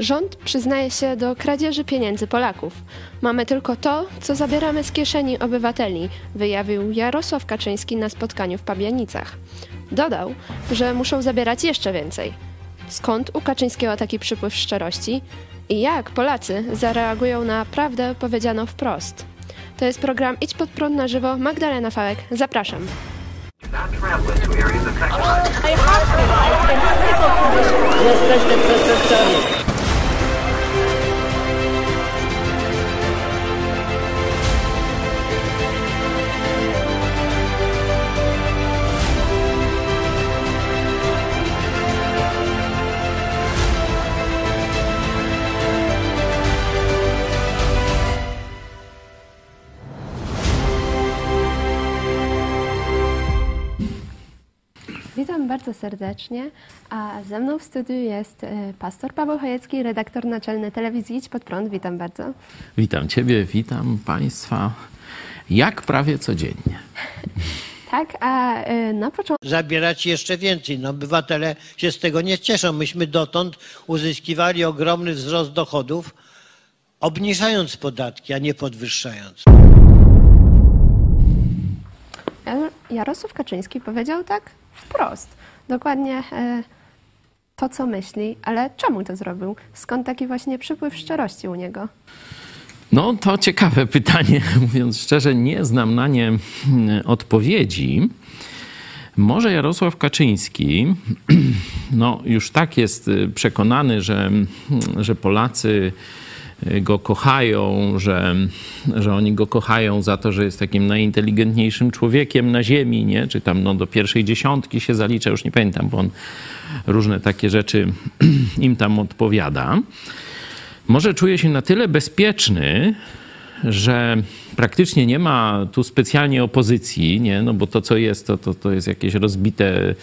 Rząd przyznaje się do kradzieży pieniędzy Polaków. Mamy tylko to, co zabieramy z kieszeni obywateli, wyjawił Jarosław Kaczyński na spotkaniu w Pabianicach. Dodał, że muszą zabierać jeszcze więcej. Skąd u Kaczyńskiego taki przypływ szczerości? I jak Polacy zareagują na prawdę powiedzianą wprost? To jest program Idź pod prąd na żywo. Magdalena Fałek, zapraszam. Jesteście przestępcami. Witam bardzo serdecznie, a ze mną w studiu jest e, pastor Paweł Chojecki, redaktor naczelny telewizji Idź Pod Prąd. Witam bardzo. Witam Ciebie, witam Państwa. Jak prawie codziennie. Tak, a e, na początku Zabierać jeszcze więcej. No, obywatele się z tego nie cieszą. Myśmy dotąd uzyskiwali ogromny wzrost dochodów, obniżając podatki, a nie podwyższając. Jar- Jarosław Kaczyński powiedział tak wprost, dokładnie e, to, co myśli, ale czemu to zrobił? Skąd taki właśnie przypływ szczerości u niego? No to ciekawe pytanie, mówiąc szczerze, nie znam na nie mm, odpowiedzi. Może Jarosław Kaczyński, no już tak jest y, przekonany, że, mm, że Polacy go kochają, że, że oni go kochają za to, że jest takim najinteligentniejszym człowiekiem na ziemi, nie? Czy tam no, do pierwszej dziesiątki się zalicza, już nie pamiętam, bo on różne takie rzeczy im tam odpowiada. Może czuje się na tyle bezpieczny, że praktycznie nie ma tu specjalnie opozycji, nie? No bo to, co jest, to, to, to jest jakieś rozbite e,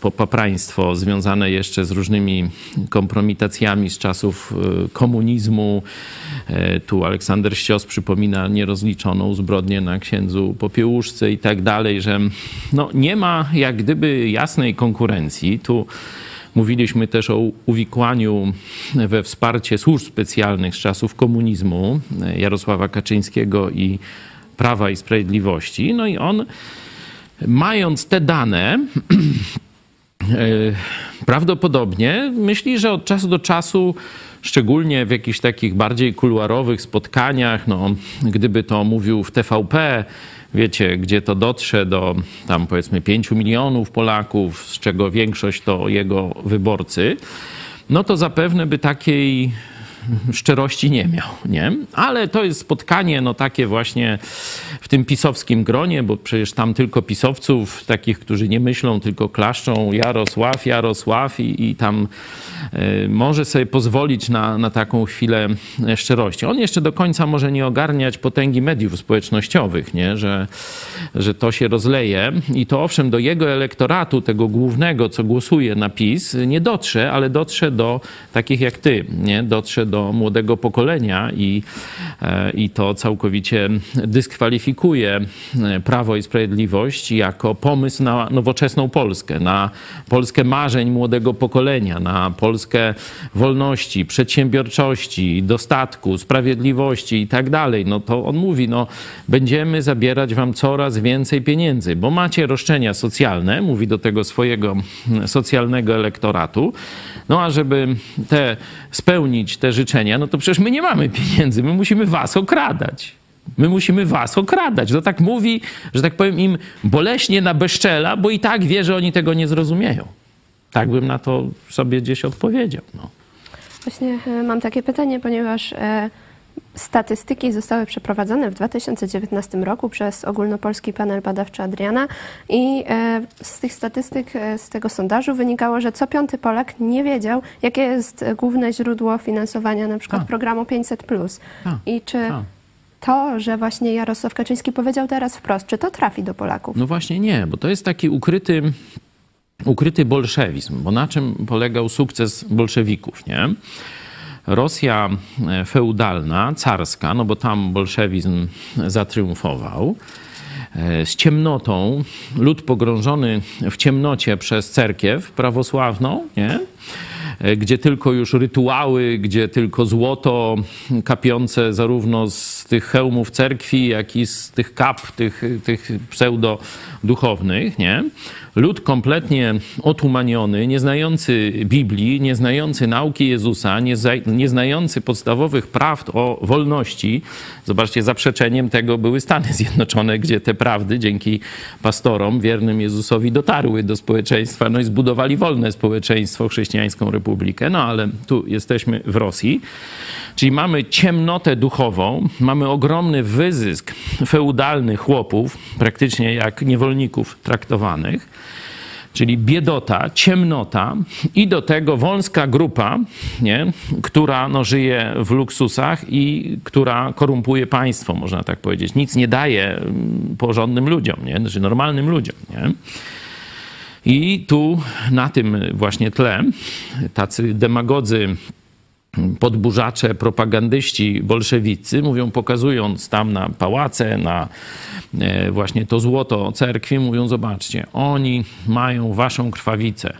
popapraństwo związane jeszcze z różnymi kompromitacjami z czasów e, komunizmu. E, Tu Aleksander Ścios przypomina nierozliczoną zbrodnię na księdzu Popiełuszce i tak dalej, że no, nie ma jak gdyby jasnej konkurencji. Tu Mówiliśmy też o uwikłaniu we wsparcie służb specjalnych z czasów komunizmu e, Jarosława Kaczyńskiego i Prawa i Sprawiedliwości. No i on, mając te dane, e, prawdopodobnie myśli, że od czasu do czasu, szczególnie w jakichś takich bardziej kuluarowych spotkaniach, no, gdyby to mówił w TVP, wiecie, gdzie to dotrze do tam powiedzmy 5 milionów Polaków, z czego większość to jego wyborcy, no to zapewne by takiej szczerości nie miał, nie? Ale to jest spotkanie, no takie właśnie w tym pisowskim gronie, bo przecież tam tylko pisowców, takich, którzy nie myślą, tylko klaszczą Jarosław, Jarosław i, i tam może sobie pozwolić na, na taką chwilę szczerości. On jeszcze do końca może nie ogarniać potęgi mediów społecznościowych, nie? Że, że to się rozleje i to owszem do jego elektoratu, tego głównego, co głosuje na PiS, nie dotrze, ale dotrze do takich jak ty, nie? Dotrze do młodego pokolenia i, e, i to całkowicie dyskwalifikuje e, Prawo i Sprawiedliwość jako pomysł na nowoczesną Polskę, na Polskę marzeń młodego pokolenia, na Polskę wolności, przedsiębiorczości, dostatku, sprawiedliwości i tak dalej. No to on mówi, no będziemy zabierać wam coraz więcej pieniędzy, bo macie roszczenia socjalne, mówi do tego swojego socjalnego elektoratu. No a żeby te spełnić te życzenia, no to przecież my nie mamy pieniędzy, my musimy was okradać. My musimy was okradać. To tak mówi, że tak powiem im boleśnie na bezczela, bo i tak wie, że oni tego nie zrozumieją. Tak bym na to sobie gdzieś odpowiedział. No. Właśnie e, mam takie pytanie, ponieważ e, statystyki zostały przeprowadzone w 2019 roku przez ogólnopolski panel badawczy Adriana i e, z tych statystyk, z tego sondażu wynikało, że co piąty Polak nie wiedział, jakie jest główne źródło finansowania na przykład A. programu 500+. A. I czy A. to, że właśnie Jarosław Kaczyński powiedział teraz wprost, czy to trafi do Polaków? No właśnie nie, bo to jest taki ukryty, ukryty bolszewizm. Bo na czym polegał sukces bolszewików, nie? Rosja e, feudalna, carska, no bo tam bolszewizm zatriumfował, e, z ciemnotą, lud pogrążony w ciemnocie przez cerkiew prawosławną, nie? e, gdzie tylko już rytuały, gdzie tylko złoto kapiące zarówno z tych hełmów cerkwi, jak i z tych kap, tych, tych pseudo-duchownych, nie? Lud kompletnie otumaniony, nie znający Biblii, nie znający nauki Jezusa, nie, za, nie znający podstawowych prawd o wolności. Zobaczcie, zaprzeczeniem tego były Stany Zjednoczone, gdzie te prawdy dzięki pastorom wiernym Jezusowi dotarły do społeczeństwa, no i zbudowali wolne społeczeństwo, chrześcijańską republikę. No ale tu jesteśmy w Rosji. Czyli mamy ciemnotę duchową, mamy ogromny wyzysk feudalnych chłopów, praktycznie jak niewolników traktowanych czyli biedota, ciemnota i do tego wąska grupa, nie, która no, żyje w luksusach i która korumpuje państwo, można tak powiedzieć. Nic nie daje mm, porządnym ludziom, nie? znaczy normalnym ludziom. Nie? I tu na tym właśnie tle tacy demagodzy podburzacze, propagandyści bolszewicy mówią, pokazując tam na pałace, na e, właśnie to złoto cerkwi, mówią, zobaczcie, oni mają waszą krwawicę.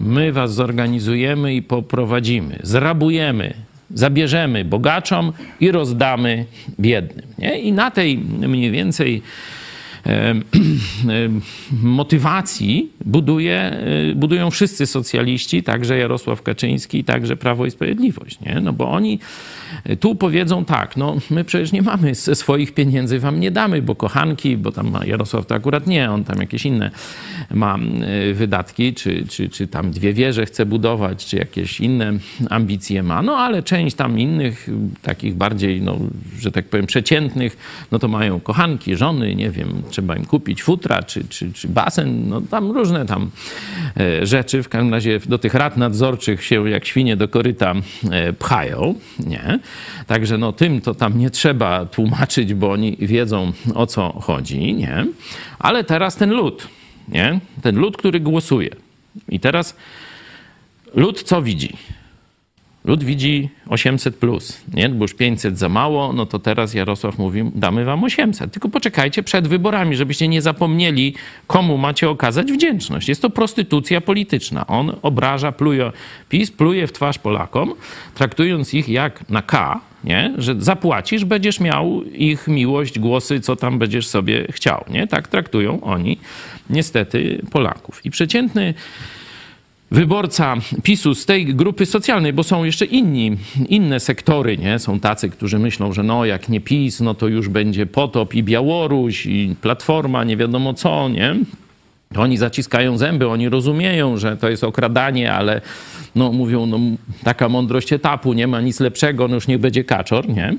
My was zorganizujemy i poprowadzimy, zrabujemy, zabierzemy bogaczom i rozdamy biednym. Nie? I na tej mniej więcej motywacji buduje, e, budują wszyscy socjaliści, także Jarosław Kaczyński, także Prawo i Sprawiedliwość. Nie? No bo oni tu powiedzą tak, no my przecież nie mamy ze swoich pieniędzy, wam nie damy, bo kochanki, bo tam Jarosław to akurat nie, on tam jakieś inne ma e, wydatki, czy, czy, czy tam dwie wieże chce budować, czy jakieś inne ambicje ma, no ale część tam innych, takich bardziej, no, że tak powiem, przeciętnych, no to mają kochanki, żony, nie wiem, trzeba im kupić futra, czy, czy, czy basen, no tam różne tam e, rzeczy, w każdym razie do tych rad nadzorczych się jak świnie do koryta e, pchają, nie? Także no tym to tam nie trzeba tłumaczyć, bo oni wiedzą o co chodzi, nie? Ale teraz ten lud, nie? Ten lud, który głosuje. I teraz lud co widzi? Lud widzi 800 plus, nie? Bo już 500 za mało, no to teraz Jarosław mówi, damy wam 800. Tylko poczekajcie przed wyborami, żebyście nie zapomnieli, komu macie okazać wdzięczność. Jest to prostytucja polityczna. On obraża, pluje, PiS pluje w twarz Polakom, traktując ich jak na K, nie? że zapłacisz, będziesz miał ich miłość, głosy, co tam będziesz sobie chciał. Nie? Tak traktują oni niestety Polaków. I przeciętny wyborca PiSu z tej grupy socjalnej, bo są jeszcze inni, inne sektory, nie? Są tacy, którzy myślą, że no jak nie PiS, no to już będzie potop i Białoruś i Platforma, nie wiadomo co, nie? Oni zaciskają zęby, oni rozumieją, że to jest okradanie, ale no mówią, no taka mądrość etapu, nie ma nic lepszego, no już niech będzie kaczor, nie?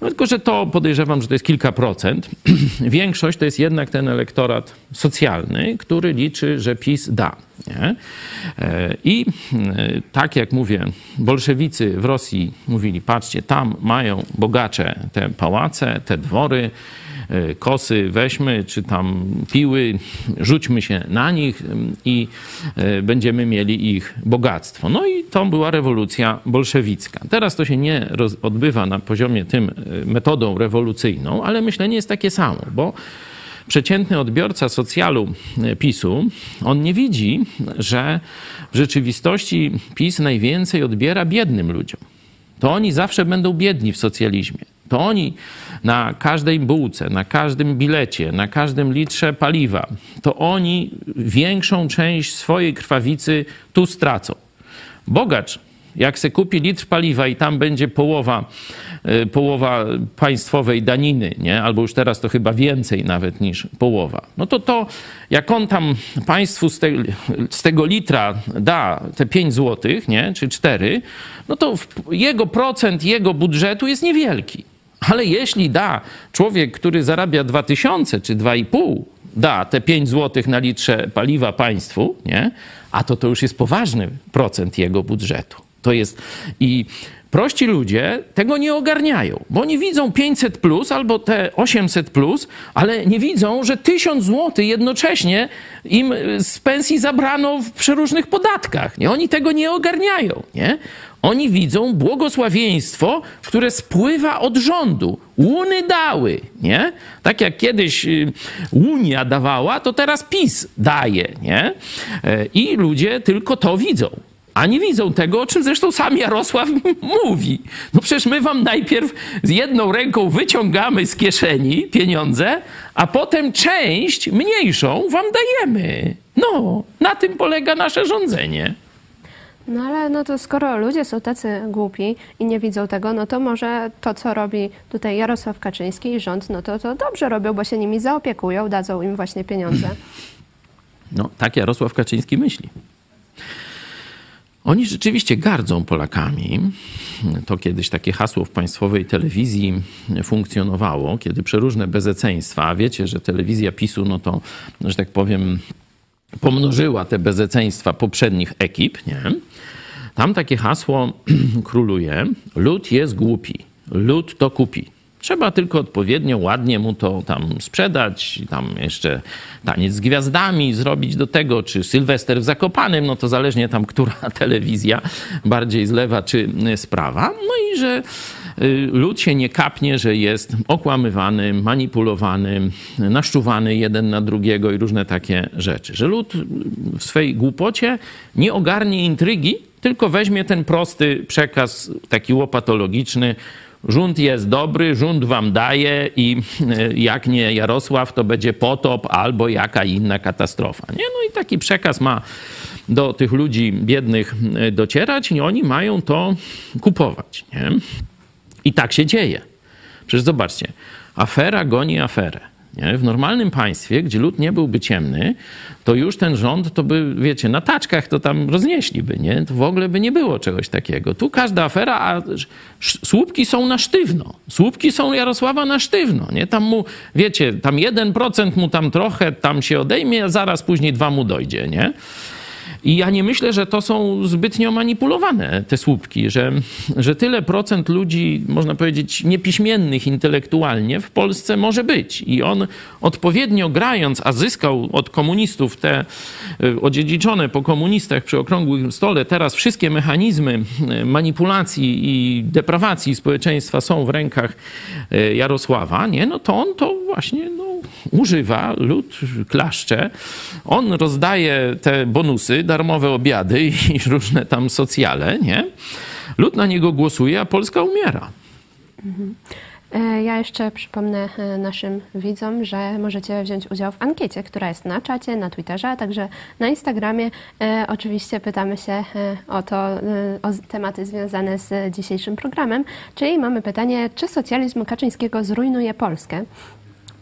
No tylko, że to podejrzewam, że to jest kilka procent. Większość to jest jednak ten elektorat socjalny, który liczy, że PiS da. Nie? E, I e, tak jak mówię, bolszewicy w Rosji mówili, patrzcie, tam mają bogacze te pałace, te dwory, kosy weźmy, czy tam piły, rzućmy się na nich i e, będziemy mieli ich bogactwo. No i to była rewolucja bolszewicka. Teraz to się nie odbywa na poziomie tym e, metodą rewolucyjną, ale myślenie jest takie samo, bo przeciętny odbiorca socjalu PiSu, on nie widzi, że w rzeczywistości PiS najwięcej odbiera biednym ludziom. To oni zawsze będą biedni w socjalizmie. To oni na każdej bułce, na każdym bilecie, na każdym litrze paliwa, to oni większą część swojej krwawicy tu stracą. Bogacz, jak se kupi litr paliwa i tam będzie połowa, y, połowa państwowej daniny, nie? albo już teraz to chyba więcej nawet niż połowa, no to to, jak on tam państwu z, te, z tego litra da te 5 złotych, nie? czy 4, no to jego procent jego budżetu jest niewielki. Ale jeśli da człowiek, który zarabia 2000 czy 2,5, da te 5 zł na litrze paliwa państwu, nie? a to to już jest poważny procent jego budżetu. To jest i prości ludzie tego nie ogarniają, bo oni widzą 500 plus albo te 800 plus, ale nie widzą, że 1000 zł jednocześnie im z pensji zabrano w przeróżnych podatkach. Nie? Oni tego nie ogarniają. Nie? Oni widzą błogosławieństwo, które spływa od rządu. Łuny dały, nie? Tak jak kiedyś y, Unia dawała, to teraz PiS daje, nie? E, I ludzie tylko to widzą. a nie widzą tego, o czym zresztą sam Jarosław mówi. No przecież my wam najpierw z jedną ręką wyciągamy z kieszeni pieniądze, a potem część mniejszą wam dajemy. No, na tym polega nasze rządzenie. No ale no to skoro ludzie są tacy głupi i nie widzą tego, no to może to, co robi tutaj Jarosław Kaczyński i rząd, no to, to dobrze robią, bo się nimi zaopiekują, dadzą im właśnie pieniądze. No, tak Jarosław Kaczyński myśli. Oni rzeczywiście gardzą Polakami. To kiedyś takie hasło w państwowej telewizji funkcjonowało, kiedy przeróżne bezeceństwa, a wiecie, że telewizja PiSu, no to, że tak powiem, pomnożyła te bezeceństwa poprzednich ekip, nie? Tam takie hasło króluje: lud jest głupi, lud to kupi. Trzeba tylko odpowiednio ładnie mu to tam sprzedać, tam jeszcze taniec z gwiazdami zrobić do tego, czy Sylwester w Zakopanym, no to zależnie tam, która telewizja bardziej zlewa, czy sprawa. No i że lud się nie kapnie, że jest okłamywany, manipulowany, naszczuwany jeden na drugiego i różne takie rzeczy. Że lud w swej głupocie nie ogarnie intrygi, tylko weźmie ten prosty przekaz, taki łopatologiczny, Rząd jest dobry, rząd wam daje i e, jak nie Jarosław, to będzie potop albo jaka inna katastrofa. Nie? No i taki przekaz ma do tych ludzi biednych e, docierać i oni mają to kupować. Nie? I tak się dzieje. Przecież zobaczcie, afera goni aferę. Nie? W normalnym państwie, gdzie lud nie byłby ciemny, to już ten rząd to by, wiecie, na taczkach to tam roznieśliby, nie? To w ogóle by nie było czegoś takiego. Tu każda afera, a słupki są na sztywno. Słupki są Jarosława na sztywno, nie? Tam mu, wiecie, tam 1% mu tam trochę tam się odejmie, a zaraz później dwa mu dojdzie, nie? I ja nie myślę, że to są zbytnio manipulowane te słupki, że, że tyle procent ludzi, można powiedzieć, niepiśmiennych intelektualnie w Polsce może być. I on odpowiednio grając, a zyskał od komunistów te y, odziedziczone po komunistach przy okrągłym stole, teraz wszystkie mechanizmy y, manipulacji i deprawacji społeczeństwa są w rękach y, Jarosława, nie? no to on to właśnie no, używa, lud klaszcze. On rozdaje te bonusy, darmowe obiady i różne tam socjale, nie? Lud na niego głosuje, a Polska umiera. Mhm. Ja jeszcze przypomnę e, naszym widzom, że możecie wziąć udział w ankiecie, która jest na czacie, na Twitterze, a także na Instagramie. E, oczywiście pytamy się e, o to, o tematy związane z dzisiejszym programem, czyli mamy pytanie, czy socjalizm Kaczyńskiego zrujnuje Polskę?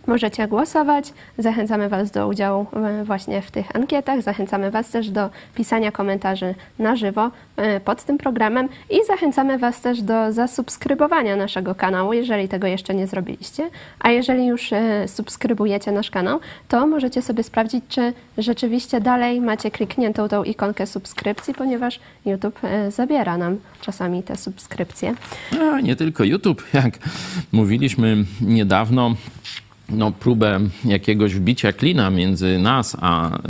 Możecie głosować. Zachęcamy Was do udziału e, właśnie w tych ankietach. Zachęcamy Was też do pisania komentarzy na żywo e, pod tym programem i zachęcamy Was też do zasubskrybowania naszego kanału, jeżeli tego jeszcze nie zrobiliście. A jeżeli już e, subskrybujecie nasz kanał, to możecie sobie sprawdzić, czy rzeczywiście dalej macie klikniętą tą ikonkę subskrypcji, ponieważ YouTube zabiera nam czasami te subskrypcje. A, nie tylko YouTube, jak mówiliśmy niedawno no, próbę jakiegoś wbicia klina między nas a e,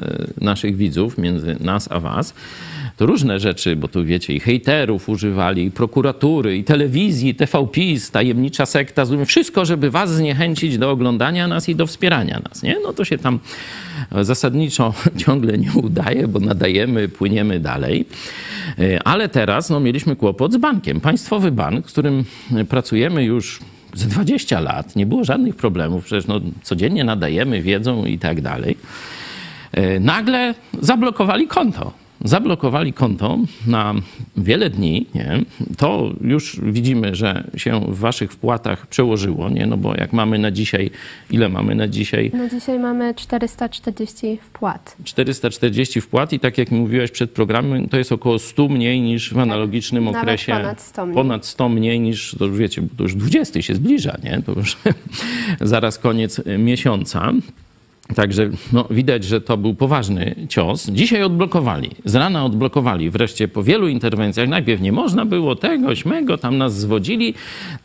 naszych widzów, między nas a was, to różne rzeczy, bo tu wiecie, i hejterów używali, i prokuratury, i telewizji, i TVPiS, tajemnicza sekta, wszystko, żeby was zniechęcić do oglądania nas i do wspierania nas, nie? No to się tam zasadniczo ciągle nie udaje, bo nadajemy, płyniemy dalej. E, ale teraz no, mieliśmy kłopot z bankiem. Państwowy bank, z którym pracujemy już ze 20 lat, nie było żadnych problemów, przecież no, codziennie nadajemy wiedzą i tak dalej. E, nagle zablokowali konto zablokowali konto na wiele dni, nie? to już widzimy, że się w waszych wpłatach przełożyło, nie? no bo jak mamy na dzisiaj, ile mamy na dzisiaj? Na dzisiaj mamy 440 wpłat. 440 wpłat i tak jak mówiłaś przed programem, to jest około 100 mniej niż w analogicznym tak, okresie. ponad 100 mniej. Ponad 100 mniej niż, to już wiecie, to już 20 się zbliża, nie? To już zaraz koniec miesiąca. Także no, widać, że to był poważny cios. Dzisiaj odblokowali, z rana odblokowali. Wreszcie po wielu interwencjach, najpierw nie można było tego, śmego, tam nas zwodzili,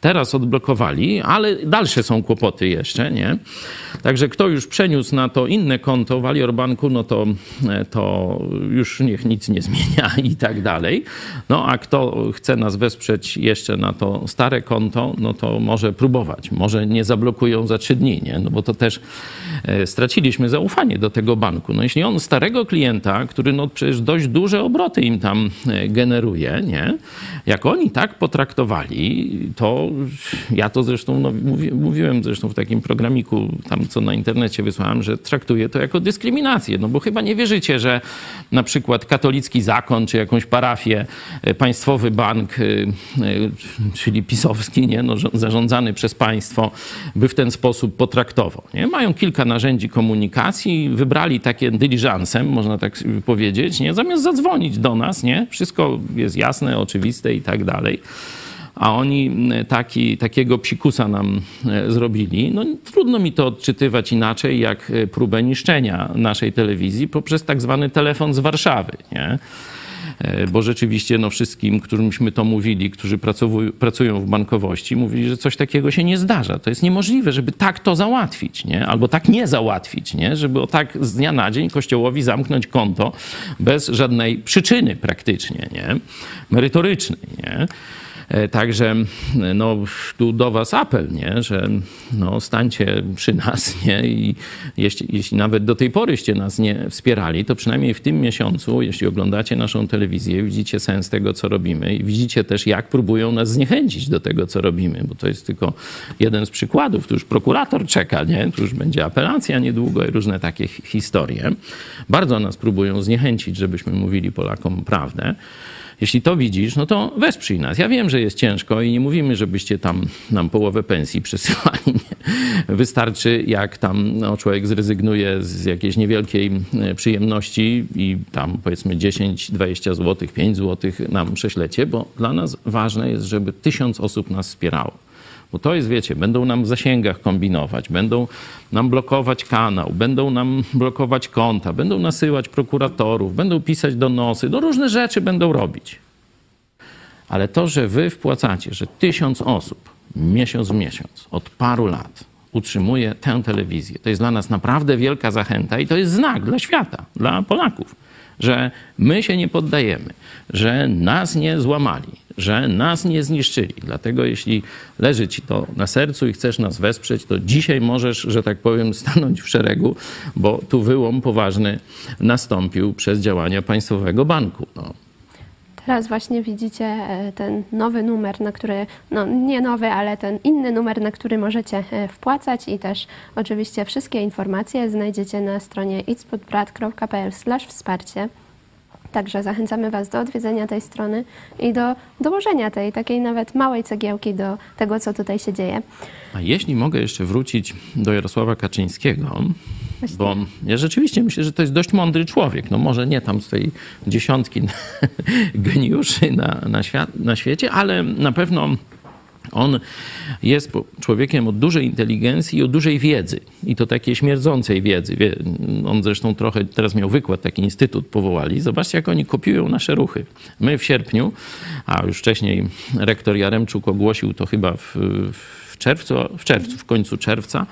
teraz odblokowali, ale dalsze są kłopoty jeszcze, nie? Także kto już przeniósł na to inne konto w Alior Banku, no to, to już niech nic nie zmienia i tak dalej. No a kto chce nas wesprzeć jeszcze na to stare konto, no to może próbować. Może nie zablokują za trzy dni, nie? No bo to też straci straciliśmy zaufanie do tego banku. No jeśli on starego klienta, który no przecież dość duże obroty im tam e, generuje, nie? Jak oni tak potraktowali, to ja to zresztą no, mówi, mówiłem zresztą w takim programiku tam, co na internecie wysłałem, że traktuję to jako dyskryminację, no bo chyba nie wierzycie, że na przykład katolicki zakon, czy jakąś parafię, e, państwowy bank, czyli pisowski, nie? No, zarządzany przez państwo, by w ten sposób potraktował. Nie? Mają kilka narzędzi komunikacji, wybrali takie dyliżansem, można tak powiedzieć, nie? zamiast zadzwonić do nas, nie? wszystko jest jasne, oczywiste i tak dalej a oni taki, takiego psikusa nam e, zrobili. No, trudno mi to odczytywać inaczej, jak e, próbę niszczenia naszej telewizji poprzez tak zwany telefon z Warszawy. Nie? E, bo rzeczywiście no, wszystkim, którymśmy to mówili, którzy pracują w bankowości, mówili, że coś takiego się nie zdarza. To jest niemożliwe, żeby tak to załatwić, nie? albo tak nie załatwić, nie? żeby o tak z dnia na dzień kościołowi zamknąć konto bez żadnej przyczyny praktycznie, nie? merytorycznej. Nie? E, także no, tu do was apel, nie? że no, stańcie przy nas nie? i jeśli, jeśli nawet do tej poryście nas nie wspierali, to przynajmniej w tym miesiącu, jeśli oglądacie naszą telewizję, widzicie sens tego, co robimy i widzicie też, jak próbują nas zniechęcić do tego, co robimy, bo to jest tylko jeden z przykładów. Tu już prokurator czeka, nie? tu już będzie apelacja niedługo i różne takie historie. Bardzo nas próbują zniechęcić, żebyśmy mówili Polakom prawdę. Jeśli to widzisz, no to wesprzyj nas. Ja wiem, że jest ciężko i nie mówimy, żebyście tam nam połowę pensji przysyłali. Nie. Wystarczy, jak tam no, człowiek zrezygnuje z jakiejś niewielkiej e, przyjemności i tam powiedzmy 10, 20 zł, 5 zł nam prześlecie, bo dla nas ważne jest, żeby tysiąc osób nas wspierało. Bo to jest, wiecie, będą nam w zasięgach kombinować, będą nam blokować kanał, będą nam blokować konta, będą nasyłać prokuratorów, będą pisać donosy, no różne rzeczy będą robić. Ale to, że wy wpłacacie, że tysiąc osób miesiąc w miesiąc od paru lat utrzymuje tę telewizję, to jest dla nas naprawdę wielka zachęta i to jest znak dla świata, dla Polaków, że my się nie poddajemy, że nas nie złamali, że nas nie zniszczyli. Dlatego jeśli leży ci to na sercu i chcesz nas wesprzeć, to dzisiaj możesz, że tak powiem, stanąć w szeregu, bo tu wyłom poważny nastąpił przez działania Państwowego Banku. No. Teraz właśnie widzicie e, ten nowy numer, na który, no nie nowy, ale ten inny numer, na który możecie e, wpłacać i też oczywiście wszystkie informacje znajdziecie na stronie itspodbrat.pl wsparcie. Także zachęcamy Was do odwiedzenia tej strony i do dołożenia tej takiej nawet małej cegiełki do tego, co tutaj się dzieje. A jeśli mogę jeszcze wrócić do Jarosława Kaczyńskiego, Bo ja rzeczywiście myślę, że to jest dość mądry człowiek. No może nie tam z tej dziesiątki geniuszy na, na, świat, na świecie, ale na pewno on jest człowiekiem o dużej inteligencji i o dużej wiedzy. I to takiej śmierdzącej wiedzy. On zresztą trochę teraz miał wykład, taki instytut powołali. Zobaczcie, jak oni kopiują nasze ruchy. My w sierpniu, a już wcześniej rektor Jaremczuk ogłosił to chyba w, w czerwcu, w czerwcu, w końcu czerwca,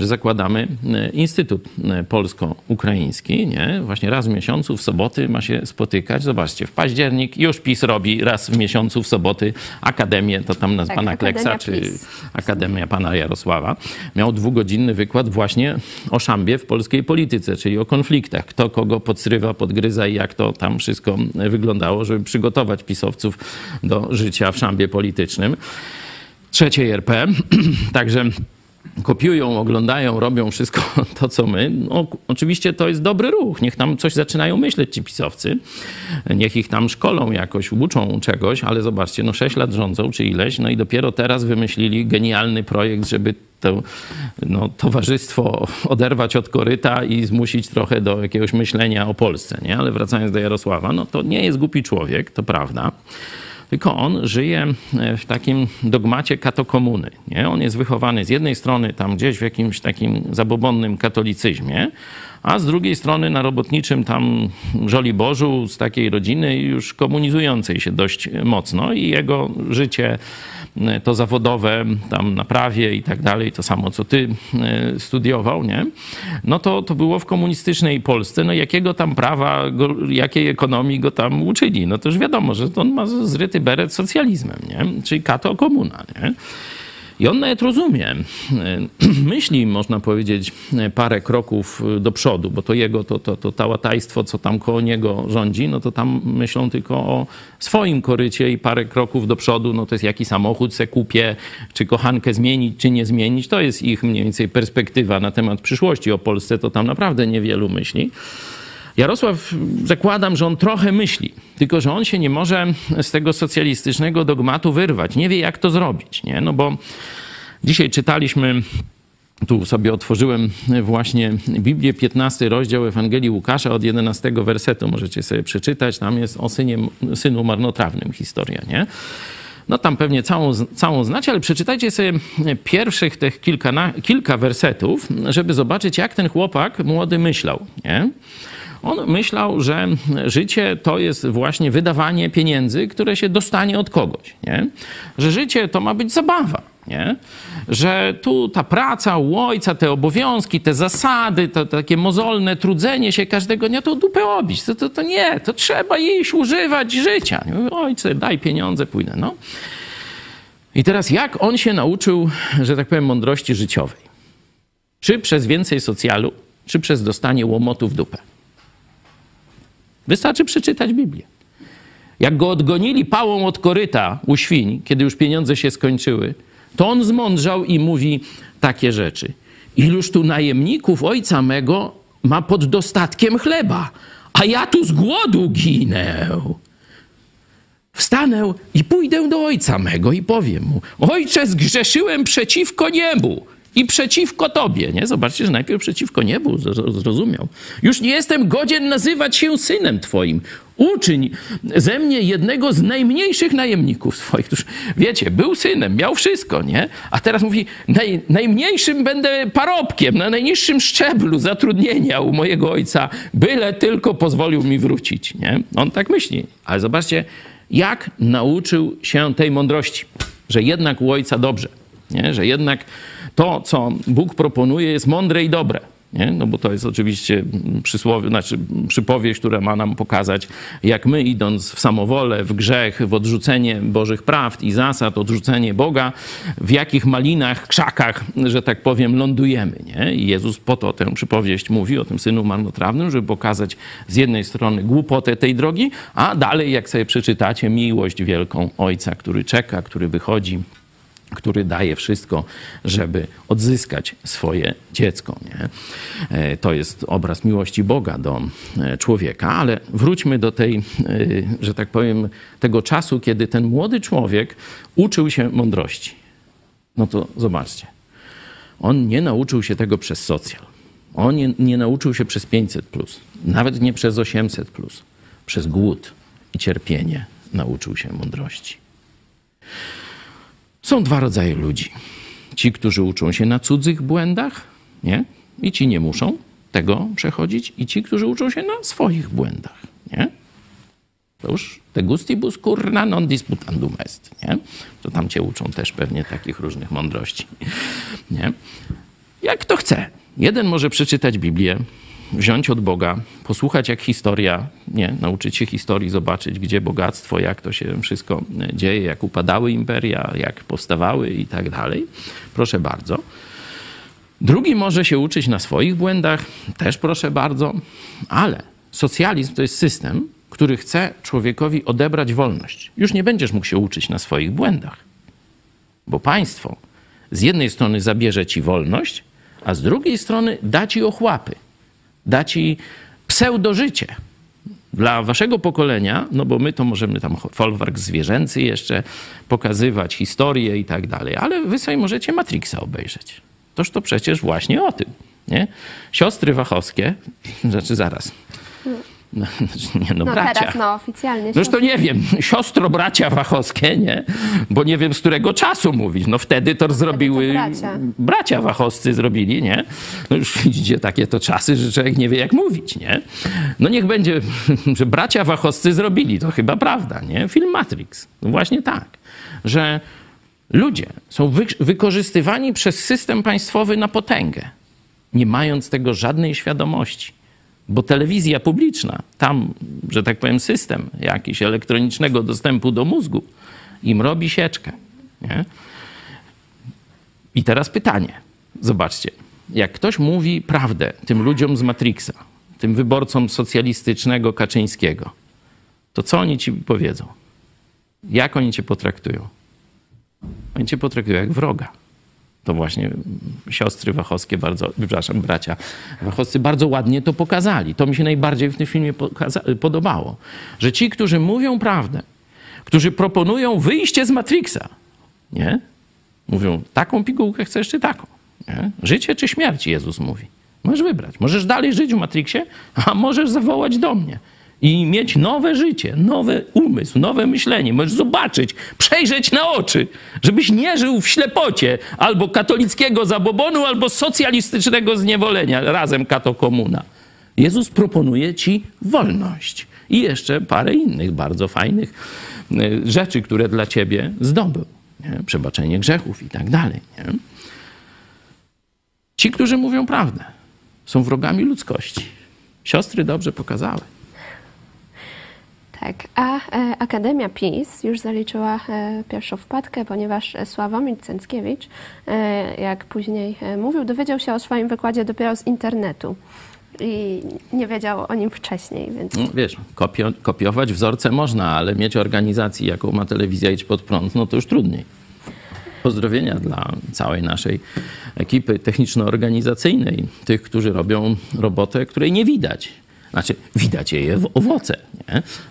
że zakładamy e, Instytut e, Polsko-Ukraiński, nie? Właśnie raz w miesiącu, w soboty ma się spotykać. Zobaczcie, w październik już PiS robi raz w miesiącu, w soboty Akademię, to tam nas tak, pana Kleksa, czy Akademia pana Jarosława. Miał dwugodzinny wykład właśnie o szambie w polskiej polityce, czyli o konfliktach. Kto kogo podsrywa, podgryza i jak to tam wszystko wyglądało, żeby przygotować pisowców do życia w szambie politycznym trzeciej RP. Także kopiują, oglądają, robią wszystko to, co my. No, oczywiście to jest dobry ruch. Niech tam coś zaczynają myśleć ci pisowcy. Niech ich tam szkolą jakoś, uczą czegoś, ale zobaczcie, no 6 lat rządzą czy ileś, no i dopiero teraz wymyślili genialny projekt, żeby to no, towarzystwo oderwać od koryta i zmusić trochę do jakiegoś myślenia o Polsce, nie? Ale wracając do Jarosława, no to nie jest głupi człowiek, to prawda. Tylko on żyje e, w takim dogmacie katokomuny. Nie? On jest wychowany z jednej strony tam gdzieś w jakimś takim zabobonnym katolicyzmie, a z drugiej strony na robotniczym tam Żoliborzu z takiej rodziny już komunizującej się dość mocno i jego życie to zawodowe, tam na prawie i tak dalej, to samo co ty e, studiował, nie? No to, to było w komunistycznej Polsce, no jakiego tam prawa, go, jakiej ekonomii go tam uczyli? No to już wiadomo, że on ma zryty beret socjalizmem, nie? Czyli kato komuna, nie? I on nawet rozumie, myśli, można powiedzieć, parę kroków do przodu, bo to jego, to, to, to tałatajstwo, co tam koło niego rządzi, no to tam myślą tylko o swoim korycie i parę kroków do przodu, no to jest jaki samochód se kupię, czy kochankę zmienić, czy nie zmienić. To jest ich mniej więcej perspektywa na temat przyszłości o Polsce, to tam naprawdę niewielu myśli. Jarosław, zakładam, że on trochę myśli, tylko że on się nie może z tego socjalistycznego dogmatu wyrwać. Nie wie, jak to zrobić, nie? No bo dzisiaj czytaliśmy tu sobie otworzyłem właśnie Biblię, 15 rozdział Ewangelii Łukasza od 11 wersetu. Możecie sobie przeczytać. Tam jest o synie, synu marnotrawnym historia, nie? No tam pewnie całą, całą znacie, ale przeczytajcie sobie pierwszych tych kilka, kilka wersetów, żeby zobaczyć, jak ten chłopak młody myślał, nie? On myślał, że życie to jest właśnie wydawanie pieniędzy, które się dostanie od kogoś. Nie? Że życie to ma być zabawa. Nie? Że tu ta praca u ojca, te obowiązki, te zasady, to, to takie mozolne trudzenie się każdego dnia, to dupę obić. To, to, to nie, to trzeba iść, używać życia. Ojcze, daj pieniądze, pójdę. No. I teraz jak on się nauczył, że tak powiem, mądrości życiowej? Czy przez więcej socjalu, czy przez dostanie łomotu w dupę? Wystarczy przeczytać Biblię. Jak go odgonili pałą od koryta u świń, kiedy już pieniądze się skończyły, to on zmądrzał i mówi takie rzeczy. Iluż tu najemników ojca mego ma pod dostatkiem chleba, a ja tu z głodu ginę. Wstanę i pójdę do ojca mego i powiem mu: Ojcze, zgrzeszyłem przeciwko niebu i przeciwko Tobie. Nie? Zobaczcie, że najpierw przeciwko niebu zrozumiał. Już nie jestem godzien nazywać się synem Twoim. Uczyń ze mnie jednego z najmniejszych najemników swoich. Już wiecie, był synem, miał wszystko, nie? A teraz mówi, naj, najmniejszym będę parobkiem, na najniższym szczeblu zatrudnienia u mojego ojca, byle tylko pozwolił mi wrócić, nie? On tak myśli. Ale zobaczcie, jak nauczył się tej mądrości, że jednak u ojca dobrze, nie? Że jednak to, co Bóg proponuje, jest mądre i dobre. Nie? No bo to jest oczywiście przysłowie, znaczy przypowieść, która ma nam pokazać, jak my idąc w samowolę, w grzech, w odrzucenie Bożych prawd i zasad, odrzucenie Boga, w jakich malinach, krzakach, że tak powiem, lądujemy. Nie? I Jezus po to tę przypowieść mówi o tym synu marnotrawnym, żeby pokazać z jednej strony głupotę tej drogi, a dalej, jak sobie przeczytacie, miłość wielką Ojca, który czeka, który wychodzi który daje wszystko, żeby odzyskać swoje dziecko. Nie? E, to jest obraz miłości Boga do e, człowieka, ale wróćmy do tej, e, że tak powiem, tego czasu, kiedy ten młody człowiek uczył się mądrości. No to zobaczcie. On nie nauczył się tego przez socjal. On nie, nie nauczył się przez 500, plus, nawet nie przez 800, plus, przez głód i cierpienie nauczył się mądrości. Są dwa rodzaje ludzi. Ci, którzy uczą się na cudzych błędach, nie? I ci nie muszą tego przechodzić, i ci, którzy uczą się na swoich błędach, nie? To już te gustibus curna non disputandum est, nie? To tam cię uczą też pewnie takich różnych mądrości, nie? Jak to chce. Jeden może przeczytać Biblię, wziąć od Boga, posłuchać jak historia, nie, nauczyć się historii, zobaczyć gdzie bogactwo, jak to się wszystko dzieje, jak upadały imperia, jak powstawały i tak dalej. Proszę bardzo. Drugi może się uczyć na swoich błędach, też proszę bardzo, ale socjalizm to jest system, który chce człowiekowi odebrać wolność. Już nie będziesz mógł się uczyć na swoich błędach, bo państwo z jednej strony zabierze ci wolność, a z drugiej strony da ci ochłapy da ci pseudożycie. Dla waszego pokolenia, no bo my to możemy tam folwark zwierzęcy jeszcze pokazywać, historię i tak dalej, ale wy sobie możecie Matrixa obejrzeć. Toż to przecież właśnie o tym, nie? Siostry Wachowskie, znaczy zaraz, no, nie, no, no bracia. teraz no oficjalnie. No to nie wiem, siostro bracia Wachowskie, nie? Bo nie wiem z którego czasu mówić. No wtedy to wtedy zrobiły to bracia. bracia Wachowscy zrobili, nie? No już widzicie takie to czasy, że człowiek nie wie jak mówić, nie? No niech będzie, że bracia Wachowscy zrobili, to chyba prawda, nie? Film Matrix. No właśnie tak, że ludzie są wy wykorzystywani przez system państwowy na potęgę, nie mając tego żadnej świadomości. Bo telewizja publiczna, tam, że tak powiem, system jakiś elektronicznego dostępu do mózgu im robi sieczkę. Nie? I teraz pytanie. Zobaczcie. Jak ktoś mówi prawdę tym ludziom z Matrixa, tym wyborcom socjalistycznego Kaczyńskiego, to co oni ci powiedzą? Jak oni cię potraktują? Oni cię potraktują jak wroga. To właśnie siostry Wachowskie bardzo, przepraszam, bracia Wachowscy bardzo ładnie to pokazali. To mi się najbardziej w tym filmie podobało. Że ci, którzy mówią prawdę, którzy proponują wyjście z Matrixa, nie? Mówią, taką pigułkę chcesz czy taką? Nie? Życie czy śmierć, Jezus mówi. Możesz wybrać. Możesz dalej żyć w Matrixie, a możesz zawołać do mnie i mieć nowe życie, nowy umysł, nowe myślenie. Możesz zobaczyć, przejrzeć na oczy, żebyś nie żył w ślepocie albo katolickiego zabobonu, albo socjalistycznego zniewolenia, razem kato komuna. Jezus proponuje ci wolność i jeszcze parę innych bardzo fajnych e, rzeczy, które dla ciebie zdobył. Nie? Przebaczenie grzechów i tak dalej. Nie? Ci, którzy mówią prawdę, są wrogami ludzkości. Siostry dobrze pokazały. Tak, a e, Akademia PiS już zaliczyła e, pierwszą wpadkę, ponieważ Sławomir Cęckiewicz, e, jak później mówił, dowiedział się o swoim wykładzie dopiero z internetu i nie wiedział o nim wcześniej, więc... No, wiesz, kopio, kopiować wzorce można, ale mieć organizacji, jaką ma telewizja Idź Pod Prąd, no to już trudniej. Pozdrowienia dla całej naszej ekipy techniczno-organizacyjnej, tych, którzy robią robotę, której nie widać. Znaczy, widać jej owoce,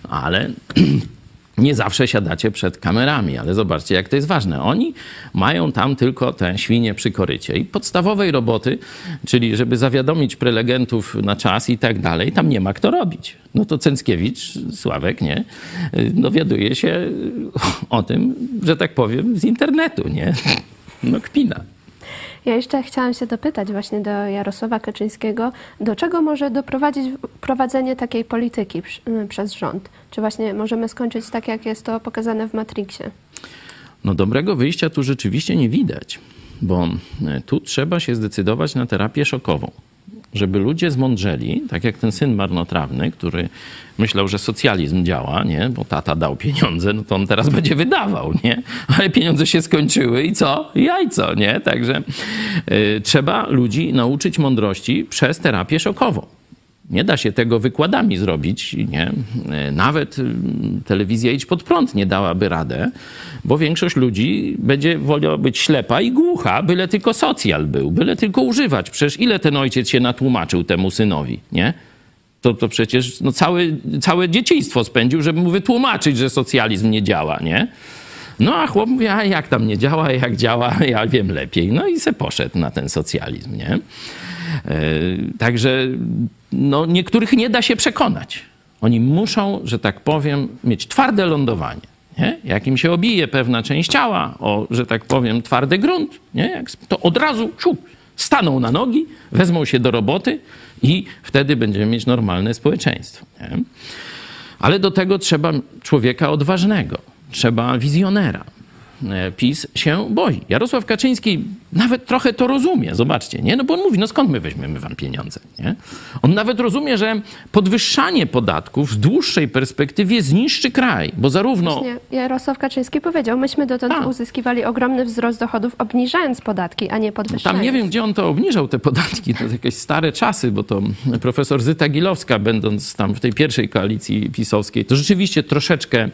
ale nie zawsze siadacie przed kamerami, ale zobaczcie, jak to jest ważne. Oni mają tam tylko te świnie przy korycie i podstawowej roboty, czyli żeby zawiadomić prelegentów na czas i tak dalej, tam nie ma kto robić. No to Cęckiewicz, Sławek, nie, dowiaduje się o tym, że tak powiem, z internetu, nie? No kpina. Ja jeszcze chciałam się dopytać właśnie do Jarosława Kaczyńskiego, do czego może doprowadzić prowadzenie takiej polityki przez rząd? Czy właśnie możemy skończyć tak, jak jest to pokazane w Matrixie? No dobrego wyjścia tu rzeczywiście nie widać, bo e, tu trzeba się zdecydować na terapię szokową żeby ludzie zmądrzeli, tak jak ten syn marnotrawny, który myślał, że socjalizm działa, nie? bo tata dał pieniądze, no to on teraz będzie wydawał, nie? Ale pieniądze się skończyły i co? Jajco, nie? Także y, trzeba ludzi nauczyć mądrości przez terapię szokową. Nie da się tego wykładami zrobić, nie? Nawet y, telewizja Idź Pod Prąd nie dałaby radę, bo większość ludzi będzie wolała być ślepa i głucha, byle tylko socjal był, byle tylko używać. Przecież ile ten ojciec się natłumaczył temu synowi, nie? To, to przecież no, całe, całe dzieciństwo spędził, żeby mu wytłumaczyć, że socjalizm nie działa, nie? No a chłop mówi, a jak tam nie działa, jak działa, ja wiem lepiej. No i se poszedł na ten socjalizm, nie? E, także no, niektórych nie da się przekonać. Oni muszą, że tak powiem, mieć twarde lądowanie. Nie? Jak im się obije pewna część ciała o, że tak powiem, twardy grunt, nie? to od razu ciup, staną na nogi, wezmą się do roboty i wtedy będziemy mieć normalne społeczeństwo. Nie? Ale do tego trzeba człowieka odważnego, trzeba wizjonera. E, PiS się boi. Jarosław Kaczyński nawet trochę to rozumie, zobaczcie, nie? No bo on mówi, no skąd my weźmiemy wam pieniądze, nie? On nawet rozumie, że podwyższanie podatków w dłuższej perspektywie zniszczy kraj, bo zarówno... Właśnie Jarosław Kaczyński powiedział, myśmy dotąd a. uzyskiwali ogromny wzrost dochodów, obniżając podatki, a nie podwyższając. Tam nie wiem, gdzie on to obniżał, te podatki, to jakieś stare czasy, bo to profesor Zyta Gilowska, będąc tam w tej pierwszej koalicji pisowskiej, to rzeczywiście troszeczkę,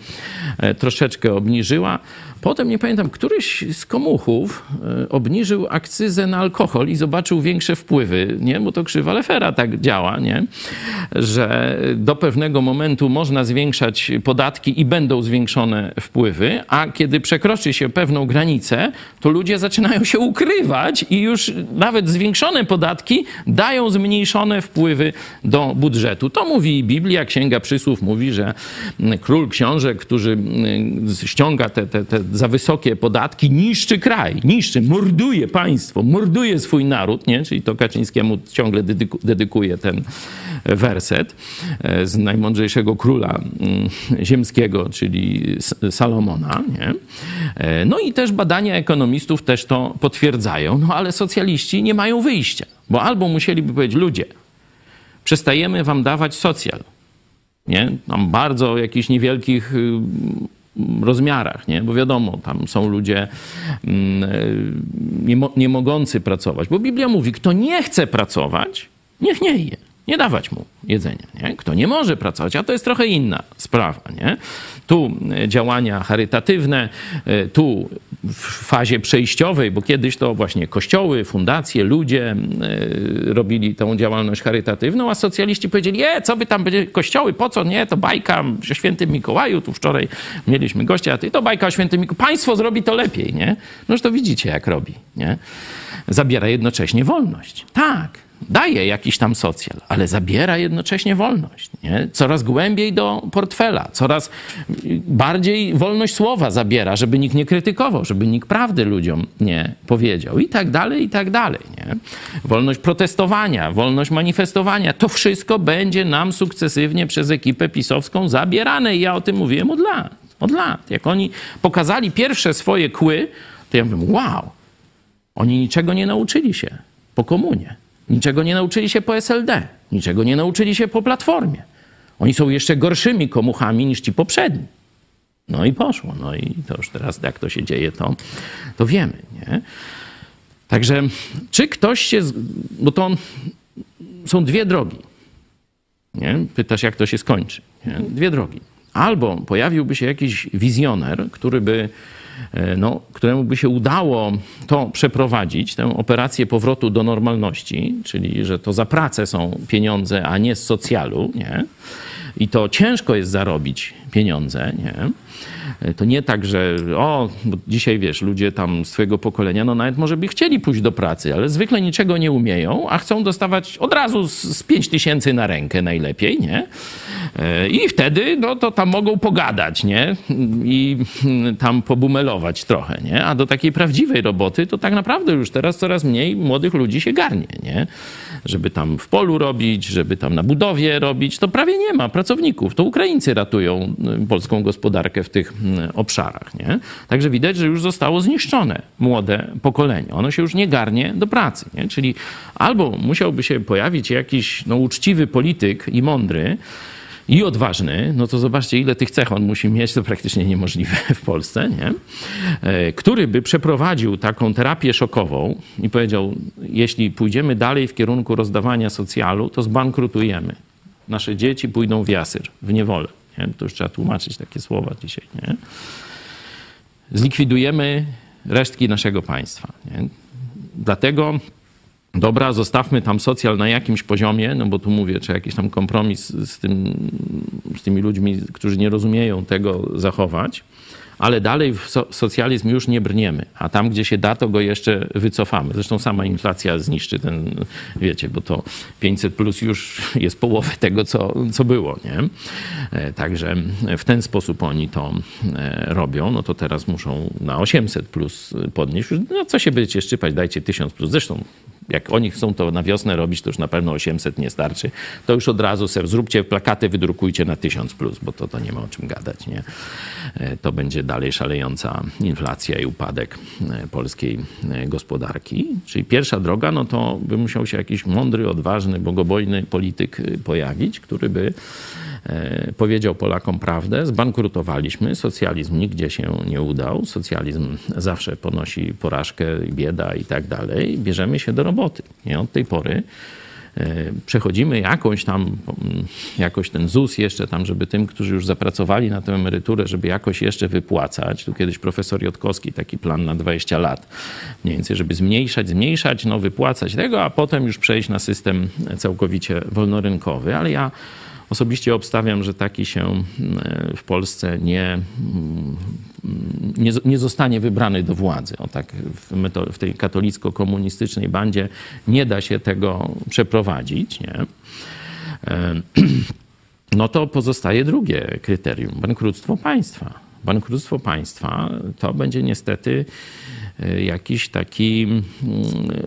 e, troszeczkę obniżyła. Potem, nie pamiętam, któryś z komuchów e, obniżył akcyzę na alkohol i zobaczył większe wpływy, nie? Bo to krzywa Lefera tak działa, nie? Że do pewnego momentu można zwiększać podatki i będą zwiększone wpływy, a kiedy przekroczy się pewną granicę, to ludzie zaczynają się ukrywać i już nawet zwiększone podatki dają zmniejszone wpływy do budżetu. To mówi Biblia, Księga Przysłów mówi, że król książę, który ściąga te, te, te za wysokie podatki, niszczy kraj, niszczy, morduje państwo, morduje swój naród, nie? czyli to Kaczyńskiemu ciągle dedyku, dedykuje ten werset e, z najmądrzejszego króla mm, ziemskiego, czyli Salomona. Nie? E, no i też badania ekonomistów też to potwierdzają, no ale socjaliści nie mają wyjścia, bo albo musieliby powiedzieć, ludzie, przestajemy wam dawać socjal, nie? Tam bardzo jakichś niewielkich y, rozmiarach, nie? Bo wiadomo, tam są ludzie mm, nie, mo- nie mogący pracować. Bo Biblia mówi, kto nie chce pracować, niech nie je. Nie dawać mu jedzenia. Nie? Kto nie może pracować, a to jest trochę inna sprawa. Nie? Tu e, działania charytatywne, e, tu w fazie przejściowej, bo kiedyś to właśnie kościoły, fundacje, ludzie e, robili tą działalność charytatywną, a socjaliści powiedzieli, je, co by tam będzie, kościoły, po co, nie, to bajka o świętym Mikołaju, tu wczoraj mieliśmy gościa, a ty, to bajka o świętym Mikołaju, państwo zrobi to lepiej, nie? Noż to widzicie, jak robi, nie? Zabiera jednocześnie wolność. Tak, daje jakiś tam socjal, ale zabiera jednocześnie wolność. Nie? Coraz głębiej do portfela, coraz bardziej wolność słowa zabiera, żeby nikt nie krytykował, żeby nikt prawdy ludziom nie powiedział i tak dalej, i tak dalej. Nie? Wolność protestowania, wolność manifestowania, to wszystko będzie nam sukcesywnie przez ekipę pisowską zabierane i ja o tym mówiłem od lat. Od lat. Jak oni pokazali pierwsze swoje kły, to ja mówię, wow, oni niczego nie nauczyli się po komunie. Niczego nie nauczyli się po SLD, niczego nie nauczyli się po Platformie. Oni są jeszcze gorszymi komuchami niż ci poprzedni. No i poszło. No i to już teraz jak to się dzieje, to, to wiemy. Nie? Także czy ktoś się... Bo to są dwie drogi. Nie? Pytasz, jak to się skończy. Nie? Dwie drogi. Albo pojawiłby się jakiś wizjoner, który by no, któremu by się udało to przeprowadzić, tę operację powrotu do normalności, czyli że to za pracę są pieniądze, a nie z socjalu, nie? I to ciężko jest zarobić pieniądze, nie? To nie tak, że o, dzisiaj wiesz, ludzie tam z twojego pokolenia, no nawet może by chcieli pójść do pracy, ale zwykle niczego nie umieją, a chcą dostawać od razu z, z 5 tysięcy na rękę najlepiej, nie? E, I wtedy, no to tam mogą pogadać, nie? I tam pobumelować trochę, nie? A do takiej prawdziwej roboty to tak naprawdę już teraz coraz mniej młodych ludzi się garnie, nie? Żeby tam w polu robić, żeby tam na budowie robić, to prawie nie ma pracowników. To Ukraińcy ratują y, polską gospodarkę w tych y, obszarach, nie? Także widać, że już zostało zniszczone młode pokolenie. Ono się już nie garnie do pracy, nie? Czyli albo musiałby się pojawić jakiś no, uczciwy polityk i mądry, i odważny, no to zobaczcie, ile tych cech on musi mieć, to praktycznie niemożliwe w Polsce, nie? E, który by przeprowadził taką terapię szokową i powiedział, jeśli pójdziemy dalej w kierunku rozdawania socjalu, to zbankrutujemy. Nasze dzieci pójdą w jasyr, w niewolę. Nie? To już trzeba tłumaczyć takie słowa dzisiaj. Nie? Zlikwidujemy resztki naszego państwa. Nie? Dlatego dobra, zostawmy tam socjal na jakimś poziomie, no bo tu mówię, czy jakiś tam kompromis z, tym, z tymi ludźmi, którzy nie rozumieją tego zachować ale dalej w so socjalizm już nie brniemy, a tam, gdzie się da, to go jeszcze wycofamy. Zresztą sama inflacja zniszczy ten, wiecie, bo to 500 plus już jest połowę tego, co, co było, nie? E, także w ten sposób oni to e, robią, no to teraz muszą na 800 plus podnieść. No co się będziecie szczypać, dajcie 1000 plus. Zresztą jak oni chcą to na wiosnę robić, to już na pewno 800 nie starczy. To już od razu sobie zróbcie plakaty, wydrukujcie na 1000 plus, bo to, to nie ma o czym gadać, nie? E, to będzie dalej szalejąca inflacja i upadek e, polskiej e, gospodarki. Czyli pierwsza droga, no to by musiał się jakiś mądry, odważny, bogobojny polityk pojawić, który by powiedział Polakom prawdę, zbankrutowaliśmy, socjalizm nigdzie się nie udał, socjalizm zawsze ponosi porażkę, bieda i tak dalej, bierzemy się do roboty. Nie od tej pory E, przechodzimy jakąś tam, jakoś ten ZUS jeszcze tam, żeby tym, którzy już zapracowali na tę emeryturę, żeby jakoś jeszcze wypłacać. Tu kiedyś profesor Jotkowski taki plan na 20 lat, mniej więcej, żeby zmniejszać, zmniejszać, no wypłacać tego, a potem już przejść na system całkowicie wolnorynkowy. Ale ja Osobiście obstawiam, że taki się mm, w Polsce nie, mm, nie, nie zostanie wybrany do władzy. O tak w, w tej katolicko-komunistycznej bandzie nie da się tego przeprowadzić. Nie? No to pozostaje drugie kryterium bankructwo państwa. Bankructwo państwa to będzie niestety E, jakiś taki mm,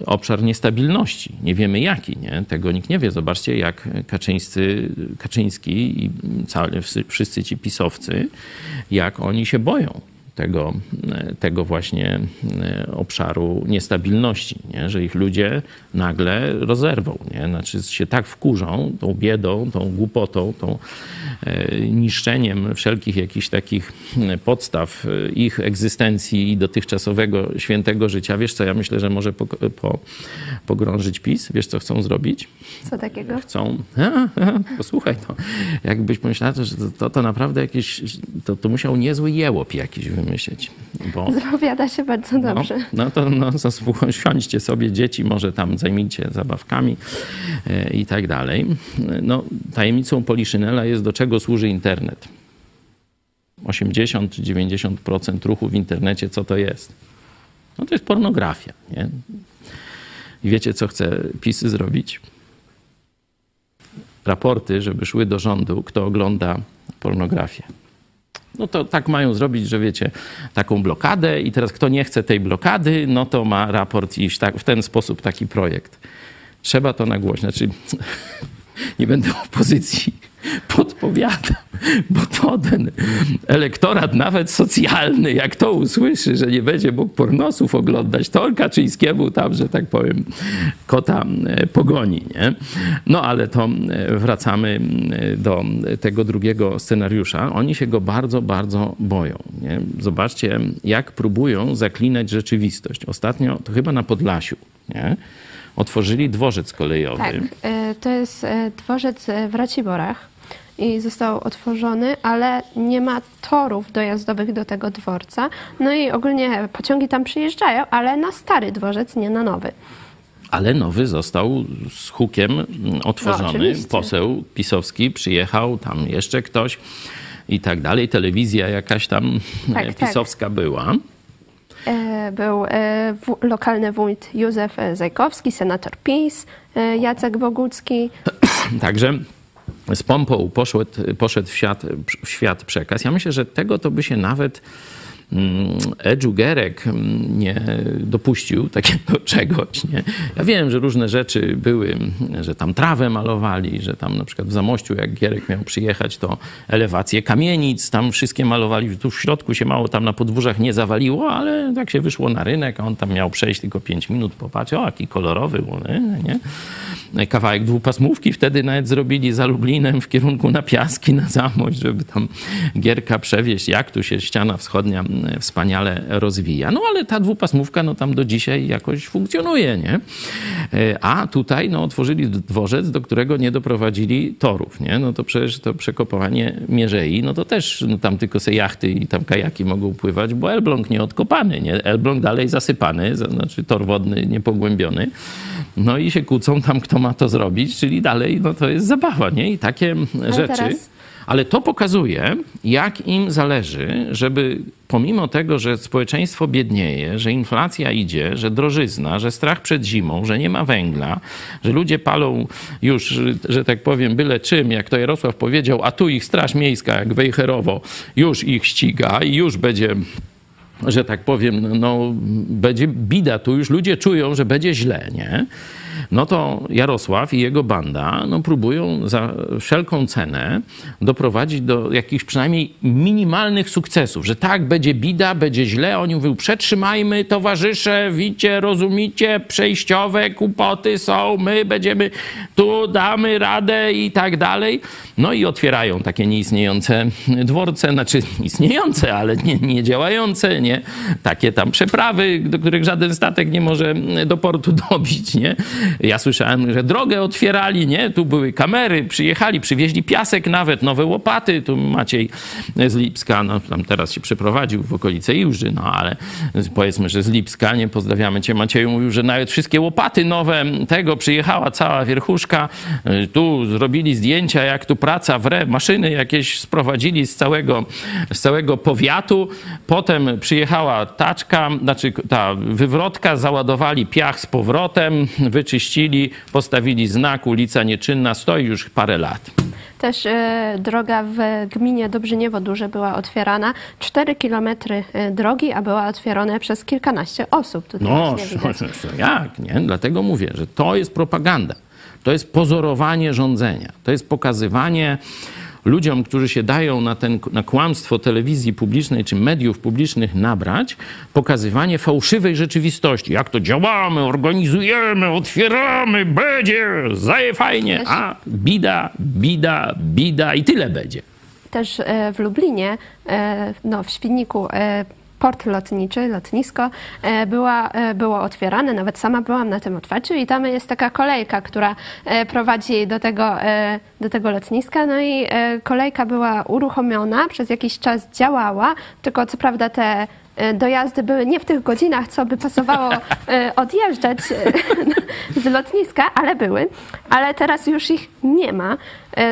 obszar niestabilności. Nie wiemy jaki, nie? tego nikt nie wie. Zobaczcie, jak Kaczyńscy, Kaczyński i całe, wszyscy ci pisowcy, jak oni się boją tego, tego właśnie obszaru niestabilności, nie? że ich ludzie nagle rozerwą. Nie? Znaczy się tak wkurzą tą biedą, tą głupotą, tą niszczeniem wszelkich jakichś takich podstaw ich egzystencji i dotychczasowego świętego życia. Wiesz co, ja myślę, że może po, po, pogrążyć PiS. Wiesz co chcą zrobić? Co takiego? Chcą, posłuchaj to, jakbyś pomyślała, że to, to naprawdę jakieś, to, to musiał niezły jełop jakiś wymyślić. Bo, Zapowiada się bardzo no, dobrze. No to no, siądźcie sobie dzieci, może tam zajmijcie zabawkami e, i tak dalej. No, tajemnicą Poliszynela jest, do czego służy internet. 80 czy 90% ruchu w internecie, co to jest? No to jest pornografia. Nie? I wiecie, co chce PiS zrobić? Raporty, żeby szły do rządu, kto ogląda pornografię. No to tak mają zrobić, że wiecie, taką blokadę i teraz kto nie chce tej blokady, no to ma raport iść tak, w ten sposób taki projekt. Trzeba to nagłośnić. Znaczy, nie będę opozycji podpowiadam, bo to ten elektorat nawet socjalny, jak to usłyszy, że nie będzie mógł pornosów oglądać, to Kaczyńskiemu tam, że tak powiem, kota pogoni. Nie? No ale to wracamy do tego drugiego scenariusza. Oni się go bardzo, bardzo boją. Nie? Zobaczcie, jak próbują zaklinać rzeczywistość. Ostatnio, to chyba na Podlasiu, nie? Otworzyli dworzec kolejowy. Tak, to jest dworzec w Raciborach i został otworzony, ale nie ma torów dojazdowych do tego dworca. No i ogólnie pociągi tam przyjeżdżają, ale na stary dworzec, nie na nowy. Ale nowy został z hukiem otworzony. No, Poseł pisowski przyjechał, tam jeszcze ktoś i tak dalej. Telewizja jakaś tam tak, tak. pisowska tak. była. E, był e, lokalny wójt Józef Zajkowski, senator PiS, e, Jacek Bogucki. Także z pompą poszedł, poszedł w, świat, w świat przekaz. Ja myślę, że tego to by się nawet Mm, Edżu Gerek mm, nie dopuścił takiego czegoś. Nie? Ja wiem, że różne rzeczy były, że tam trawę malowali, że tam na przykład w Zamościu, jak Gierek miał przyjechać, to elewacje kamienic, tam wszystkie malowali, tu w środku się mało tam na podwórzach nie zawaliło, ale tak się wyszło na rynek, a on tam miał przejść tylko 5 minut, popatrz, o jaki kolorowy, nie? Kawałek dwupasmówki wtedy nawet zrobili za Lublinem w kierunku na Piaski, na Zamość, żeby tam Gierka przewieźć, jak tu się ściana wschodnia wspaniale rozwija. No ale ta dwupasmówka no tam do dzisiaj jakoś funkcjonuje, nie? E, a tutaj no otworzyli dworzec, do którego nie doprowadzili torów, nie? No to przecież to przekopowanie Mierzei, no to też no tam tylko se jachty i tam kajaki mogą pływać, bo Elbląg nie odkopany, nie? Elbląg dalej zasypany, znaczy tor wodny niepogłębiony. No i się kłócą tam, kto ma to zrobić, czyli dalej no to jest zabawa, nie? I takie ale rzeczy... Teraz ale to pokazuje, jak im zależy, żeby pomimo tego, że społeczeństwo biednieje, że inflacja idzie, że drożyzna, że strach przed zimą, że nie ma węgla, że ludzie palą już, że tak powiem, byle czym, jak to Jarosław powiedział, a tu ich Straż Miejska, jak Wejherowo, już ich ściga i już będzie że tak powiem, no, będzie bida tu, już ludzie czują, że będzie źle, nie? No to Jarosław i jego banda no, próbują za wszelką cenę doprowadzić do jakichś przynajmniej minimalnych sukcesów, że tak, będzie bida, będzie źle. Oni mówią, przetrzymajmy towarzysze, wicie, rozumicie, przejściowe kłopoty są, my będziemy tu, damy radę i tak dalej. No i otwierają takie nieistniejące dworce, znaczy istniejące, ale nie, nie działające, nie? Takie tam przeprawy, do których żaden statek nie może do portu dobić, nie? Ja słyszałem, że drogę otwierali, nie? Tu były kamery, przyjechali, przywieźli piasek nawet, nowe łopaty. Tu Maciej z Lipska, no tam teraz się przeprowadził w okolice Iłży, no ale powiedzmy, że z Lipska, nie? Pozdrawiamy cię Macieju, mówił, że nawet wszystkie łopaty nowe tego przyjechała cała wierchuszka. Tu zrobili zdjęcia, jak tu praca w re, maszyny jakieś sprowadzili z całego, z całego powiatu. Potem przyjechała taczka, znaczy ta wywrotka, załadowali piach z powrotem, wyczyścili oczyścili, postawili znak, ulica nieczynna, stoi już parę lat. Też e, droga w gminie Dobrzyniewo Duże była otwierana. Cztery kilometry e, drogi, a była otwierana przez kilkanaście osób. Tutaj no, jak, nie? Dlatego mówię, że to jest propaganda. To jest pozorowanie rządzenia. To jest pokazywanie ludziom, którzy się dają na, ten, na kłamstwo telewizji publicznej czy mediów publicznych nabrać, pokazywanie fałszywej rzeczywistości. Jak to działamy, organizujemy, otwieramy, będzie, zaje fajnie, a bida, bida, bida i tyle będzie. Też e, w Lublinie, e, no, w Świdniku, e, port lotniczy, lotnisko e, była, e, było otwierane, nawet sama byłam na tym otwarciu i tam jest taka kolejka, która e, prowadzi do tego, do tego lotniska, no i kolejka była uruchomiona, przez jakiś czas działała, tylko co prawda te dojazdy były nie w tych godzinach, co by pasowało odjeżdżać z lotniska, ale były. Ale teraz już ich nie ma.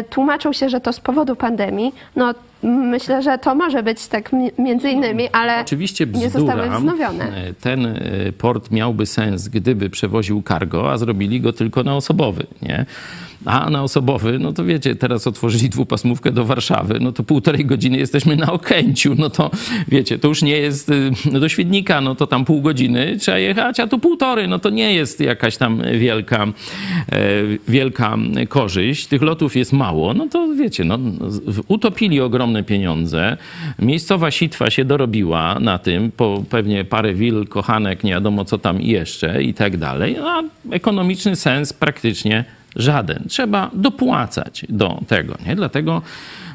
Tłumaczą się, że to z powodu pandemii. No myślę, że to może być tak mi- między innymi, ale Oczywiście bzdura. nie zostały wznowione. E, Ten e, port miałby sens, gdyby przewoził cargo, a zrobili go tylko na osobowy, nie? A na osobowy, no to wiecie, teraz otworzyli dwupasmówkę do Warszawy, no to półtorej godziny jesteśmy na Okęciu, no to wiecie, to już nie jest y, do Świdnika, no to tam pół godziny trzeba jechać, a tu półtorej, no to nie jest jakaś tam wielka, e, wielka korzyść. Tych lotów jest mało, no to wiecie, no, utopili ogromne pieniądze. Miejscowa sitwa się dorobiła na tym, po pewnie parę wil, kochanek, nie wiadomo co tam jeszcze i tak dalej, a ekonomiczny sens praktycznie żaden. Trzeba dopłacać do tego, nie? Dlatego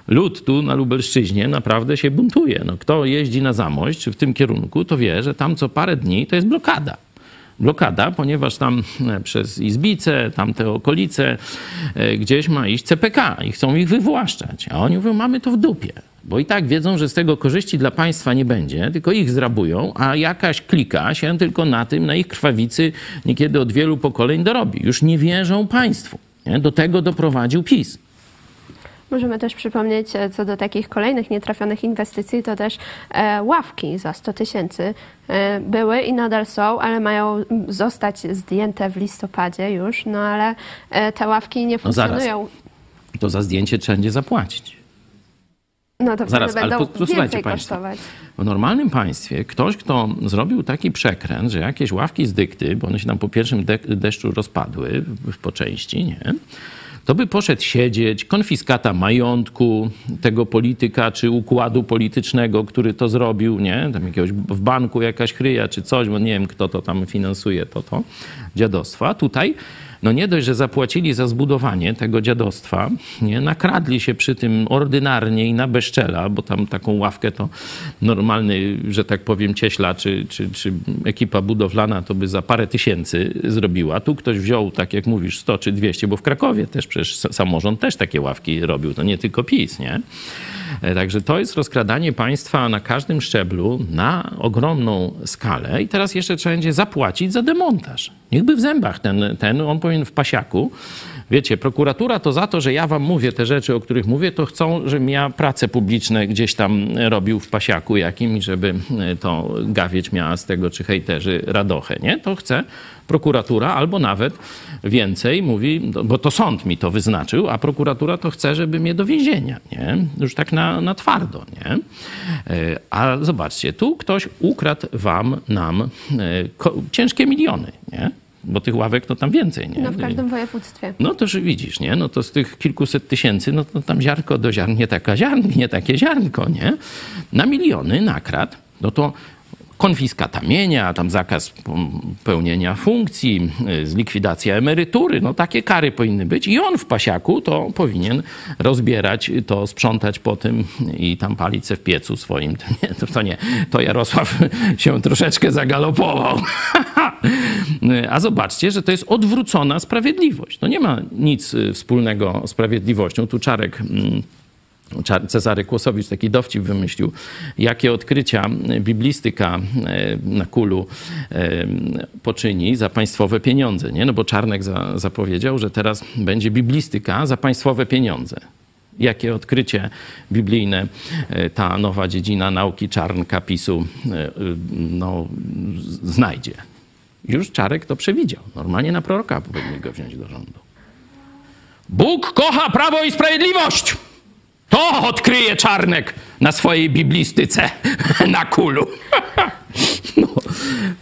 lud tu na Lubelszczyźnie naprawdę się buntuje. No, kto jeździ na Zamość w tym kierunku, to wie, że tam co parę dni to jest blokada blokada, ponieważ tam e, przez Izbice, tamte okolice, e, gdzieś ma iść CPK i chcą ich wywłaszczać. A oni mówią, mamy to w dupie. Bo i tak wiedzą, że z tego korzyści dla państwa nie będzie, tylko ich zrabują, a jakaś klika się tylko na tym, na ich krwawicy niekiedy od wielu pokoleń dorobi. Już nie wierzą państwu. Nie? Do tego doprowadził PiS. Możemy też przypomnieć, e, co do takich kolejnych nietrafionych inwestycji, to też e, ławki za 100 tysięcy e, były i nadal są, ale mają zostać zdjęte w listopadzie już, no ale te ławki nie No zaraz. funkcjonują. To za zdjęcie trzeba będzie zapłacić. No to Zaraz, wtedy ale będą po- posłuchajcie więcej państwo. kosztować. W normalnym państwie ktoś, kto zrobił taki przekręt, że jakieś ławki z dykty, bo one się tam po pierwszym de- deszczu rozpadły w- po części, nie? To by poszedł siedzieć, konfiskata majątku tego polityka czy układu politycznego, który to zrobił, nie? Tam jakiegoś w banku jakaś chryja czy coś, bo nie wiem kto to tam finansuje to, to dziadostwa. Tutaj no nie dość, że zapłacili za zbudowanie tego dziadostwa, nie, nakradli się przy tym ordynarnie i na bezczela, bo tam taką ławkę to normalny, że tak powiem, cieśla czy, czy, czy ekipa budowlana to by za parę tysięcy zrobiła. Tu ktoś wziął, tak jak mówisz, 100 czy 200, bo w Krakowie też przecież sa- samorząd też takie ławki robił, to nie tylko PiS, nie? E, Także to jest rozkradanie państwa na każdym szczeblu na ogromną skalę i teraz jeszcze trzeba będzie zapłacić za demontaż. Niechby w zębach ten, ten on powinien w pasiaku. Wiecie, prokuratura to za to, że ja wam mówię te rzeczy, o których mówię, to chcą, żebym ja prace publiczne gdzieś tam robił w pasiaku jakim żeby e, to gawieć miała z tego, czy hejterzy radochę, nie? To chce prokuratura albo nawet więcej mówi, bo to sąd mi to wyznaczył, a prokuratura to chce, żeby mnie do więzienia, nie? Już tak na, na twardo, nie? E, A zobaczcie, tu ktoś ukradł wam, nam e, ciężkie miliony, nie? Bo tych ławek to tam więcej, nie? No w każdym województwie. No to że widzisz, nie? No to z tych kilkuset tysięcy, no to tam ziarnko do ziarn, nie, taka ziarn, nie takie ziarnko, nie? Na miliony nakradł, no to konfiskata mienia, tam zakaz pełnienia funkcji, y, zlikwidacja emerytury, no takie kary powinny być. I on w pasiaku to powinien rozbierać to, sprzątać po tym i tam palić se w piecu swoim. To nie, to nie, to Jarosław się troszeczkę zagalopował. A zobaczcie, że to jest odwrócona sprawiedliwość. To nie ma nic y, wspólnego z sprawiedliwością. Tu Czarek mm, Cezary Kłosowicz taki dowcip wymyślił, jakie odkrycia biblistyka e, na kulu poczyni za państwowe pieniądze. Nie? No bo Czarnek za, zapowiedział, że teraz będzie biblistyka za państwowe pieniądze. Jakie odkrycie biblijne ta nowa dziedzina nauki czarnka PiSu no, znajdzie. Już Czarek to przewidział. Normalnie na proroka powinni go wziąć do rządu. Bóg kocha prawo i sprawiedliwość! To odkryje Czarnek na swojej biblistyce na kulu. No,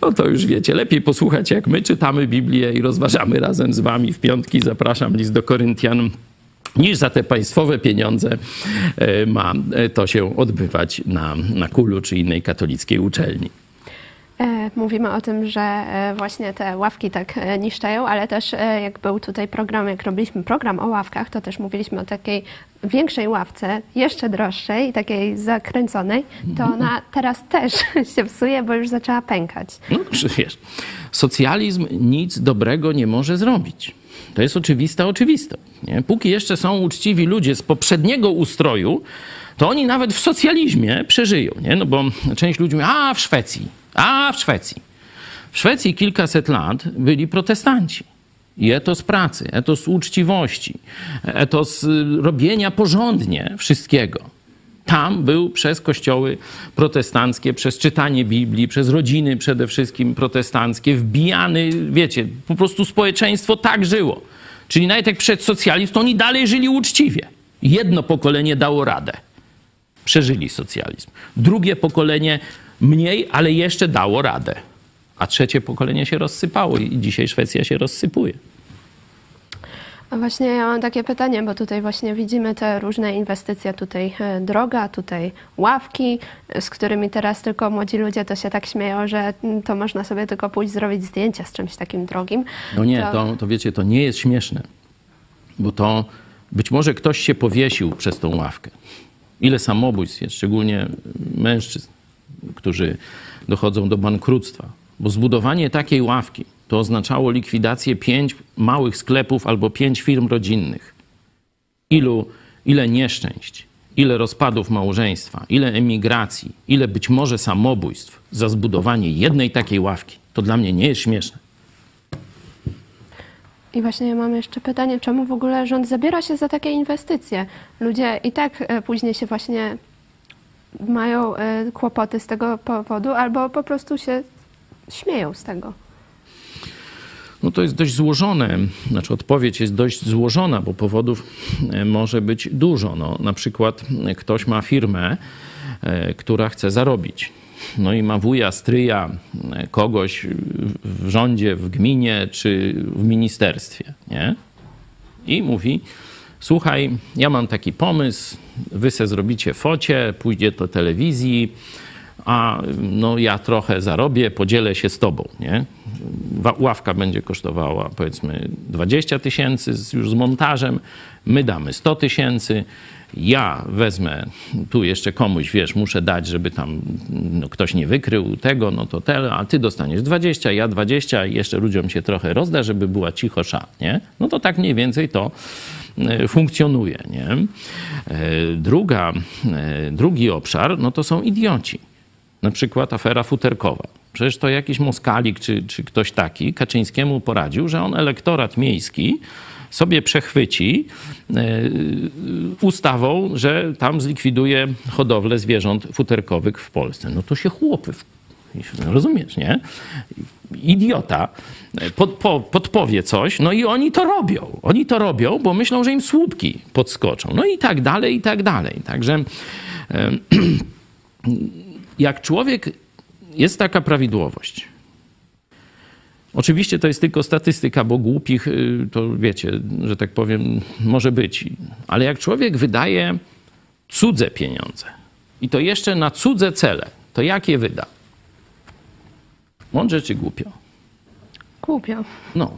no to już wiecie, lepiej posłuchać jak my czytamy Biblię i rozważamy razem z wami w piątki. Zapraszam list do Koryntian niż za te państwowe pieniądze e, ma to się odbywać na, na Kulu czy innej katolickiej uczelni. E, mówimy o tym, że e, właśnie te ławki tak e, niszczają, ale też jak był tutaj program, jak robiliśmy program o ławkach, to też mówiliśmy o takiej większej ławce, jeszcze droższej, takiej zakręconej, to mhm. ona teraz też się psuje, bo już zaczęła pękać. No, wiesz, socjalizm nic dobrego nie może zrobić. To jest oczywista oczywistość. Nie? Póki jeszcze są uczciwi ludzie z poprzedniego ustroju, to oni nawet w socjalizmie przeżyją. Nie? No bo część ludzi mówi, a w Szwecji, a w Szwecji. W Szwecji kilkaset lat byli protestanci. I etos pracy, etos uczciwości, etos y, robienia porządnie wszystkiego. Tam był przez kościoły protestanckie, przez czytanie Biblii, przez rodziny przede wszystkim protestanckie, wbijany, wiecie, po prostu społeczeństwo tak żyło. Czyli nawet jak przed socjalizm, oni dalej żyli uczciwie. Jedno pokolenie dało radę. Przeżyli socjalizm. Drugie pokolenie mniej, ale jeszcze dało radę. A trzecie pokolenie się rozsypało i dzisiaj Szwecja się rozsypuje. A właśnie ja mam takie pytanie, bo tutaj właśnie widzimy te różne inwestycje, tutaj e, droga, tutaj ławki, e, z którymi teraz tylko młodzi ludzie to się tak śmieją, że mm, to można sobie tylko pójść zrobić zdjęcia z czymś takim drogim. No nie, to, to, to wiecie, to nie jest śmieszne, bo to być może ktoś się powiesił przez tą ławkę. Ile samobójstw jest, szczególnie mężczyzn którzy dochodzą do bankructwa. Bo zbudowanie takiej ławki to oznaczało likwidację pięć małych sklepów albo pięć firm rodzinnych. Ilu, ile nieszczęść, ile rozpadów małżeństwa, ile emigracji, ile być może samobójstw za zbudowanie jednej takiej ławki. To dla mnie nie jest śmieszne. I właśnie mam jeszcze pytanie, czemu w ogóle rząd zabiera się za takie inwestycje? Ludzie i tak e, później się właśnie mają e, kłopoty z tego powodu, albo po prostu się śmieją z tego. No to jest dość złożone, znaczy odpowiedź jest dość złożona, bo powodów e, może być dużo. No, na przykład e, ktoś ma firmę, która chce zarobić. No i ma wuja, stryja, kogoś w rządzie, w gminie czy w ministerstwie, nie? I mówi, słuchaj, ja mam taki pomysł, wy se zrobicie focie, pójdzie do telewizji, a no ja trochę zarobię, podzielę się z tobą, nie? Ławka będzie kosztowała powiedzmy 20 tysięcy już z montażem, my damy 100 tysięcy, ja wezmę tu jeszcze komuś, wiesz, muszę dać, żeby tam no, ktoś nie wykrył tego, no to tyle, a ty dostaniesz 20, ja 20 i jeszcze ludziom się trochę rozda, żeby była cicho nie? No to tak mniej więcej to funkcjonuje. Nie? E, druga, e, drugi obszar no to są idioci. Na przykład afera futerkowa. Przecież to jakiś Moskalik czy, czy ktoś taki Kaczyńskiemu poradził, że on elektorat miejski sobie przechwyci ustawą, że tam zlikwiduje hodowlę zwierząt futerkowych w Polsce. No to się chłopy Rozumiesz, nie? Idiota pod, po, podpowie coś, no i oni to robią. Oni to robią, bo myślą, że im słupki podskoczą. No i tak dalej, i tak dalej. Także jak człowiek, jest taka prawidłowość. Oczywiście to jest tylko statystyka, bo głupich, y, to wiecie, że tak powiem, może być. Ale jak człowiek wydaje cudze pieniądze i to jeszcze na cudze cele, to jak je wyda? Mądrze czy głupio? Głupio. No.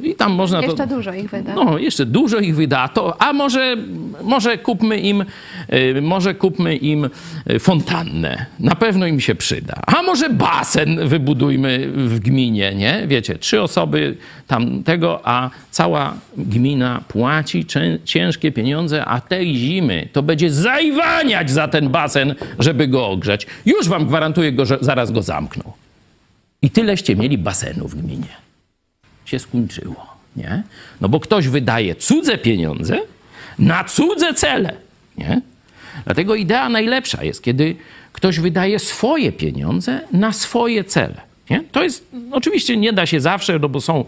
I tam można jeszcze to, dużo ich wyda. No, jeszcze dużo ich wyda. To, a może, może kupmy im y, może kupmy im y, fontannę. Na pewno im się przyda. A może basen wybudujmy w gminie, nie? Wiecie, trzy osoby tam tego, a cała gmina płaci ciężkie pieniądze, a tej zimy to będzie zajwaniać za ten basen, żeby go ogrzać. Już wam gwarantuję, go, że zaraz go zamkną. I tyleście mieli basenów w gminie. Się skończyło, nie? No bo ktoś wydaje cudze pieniądze na cudze cele, nie? Dlatego idea najlepsza jest, kiedy ktoś wydaje swoje pieniądze na swoje cele. Nie? To jest, oczywiście nie da się zawsze, no bo są,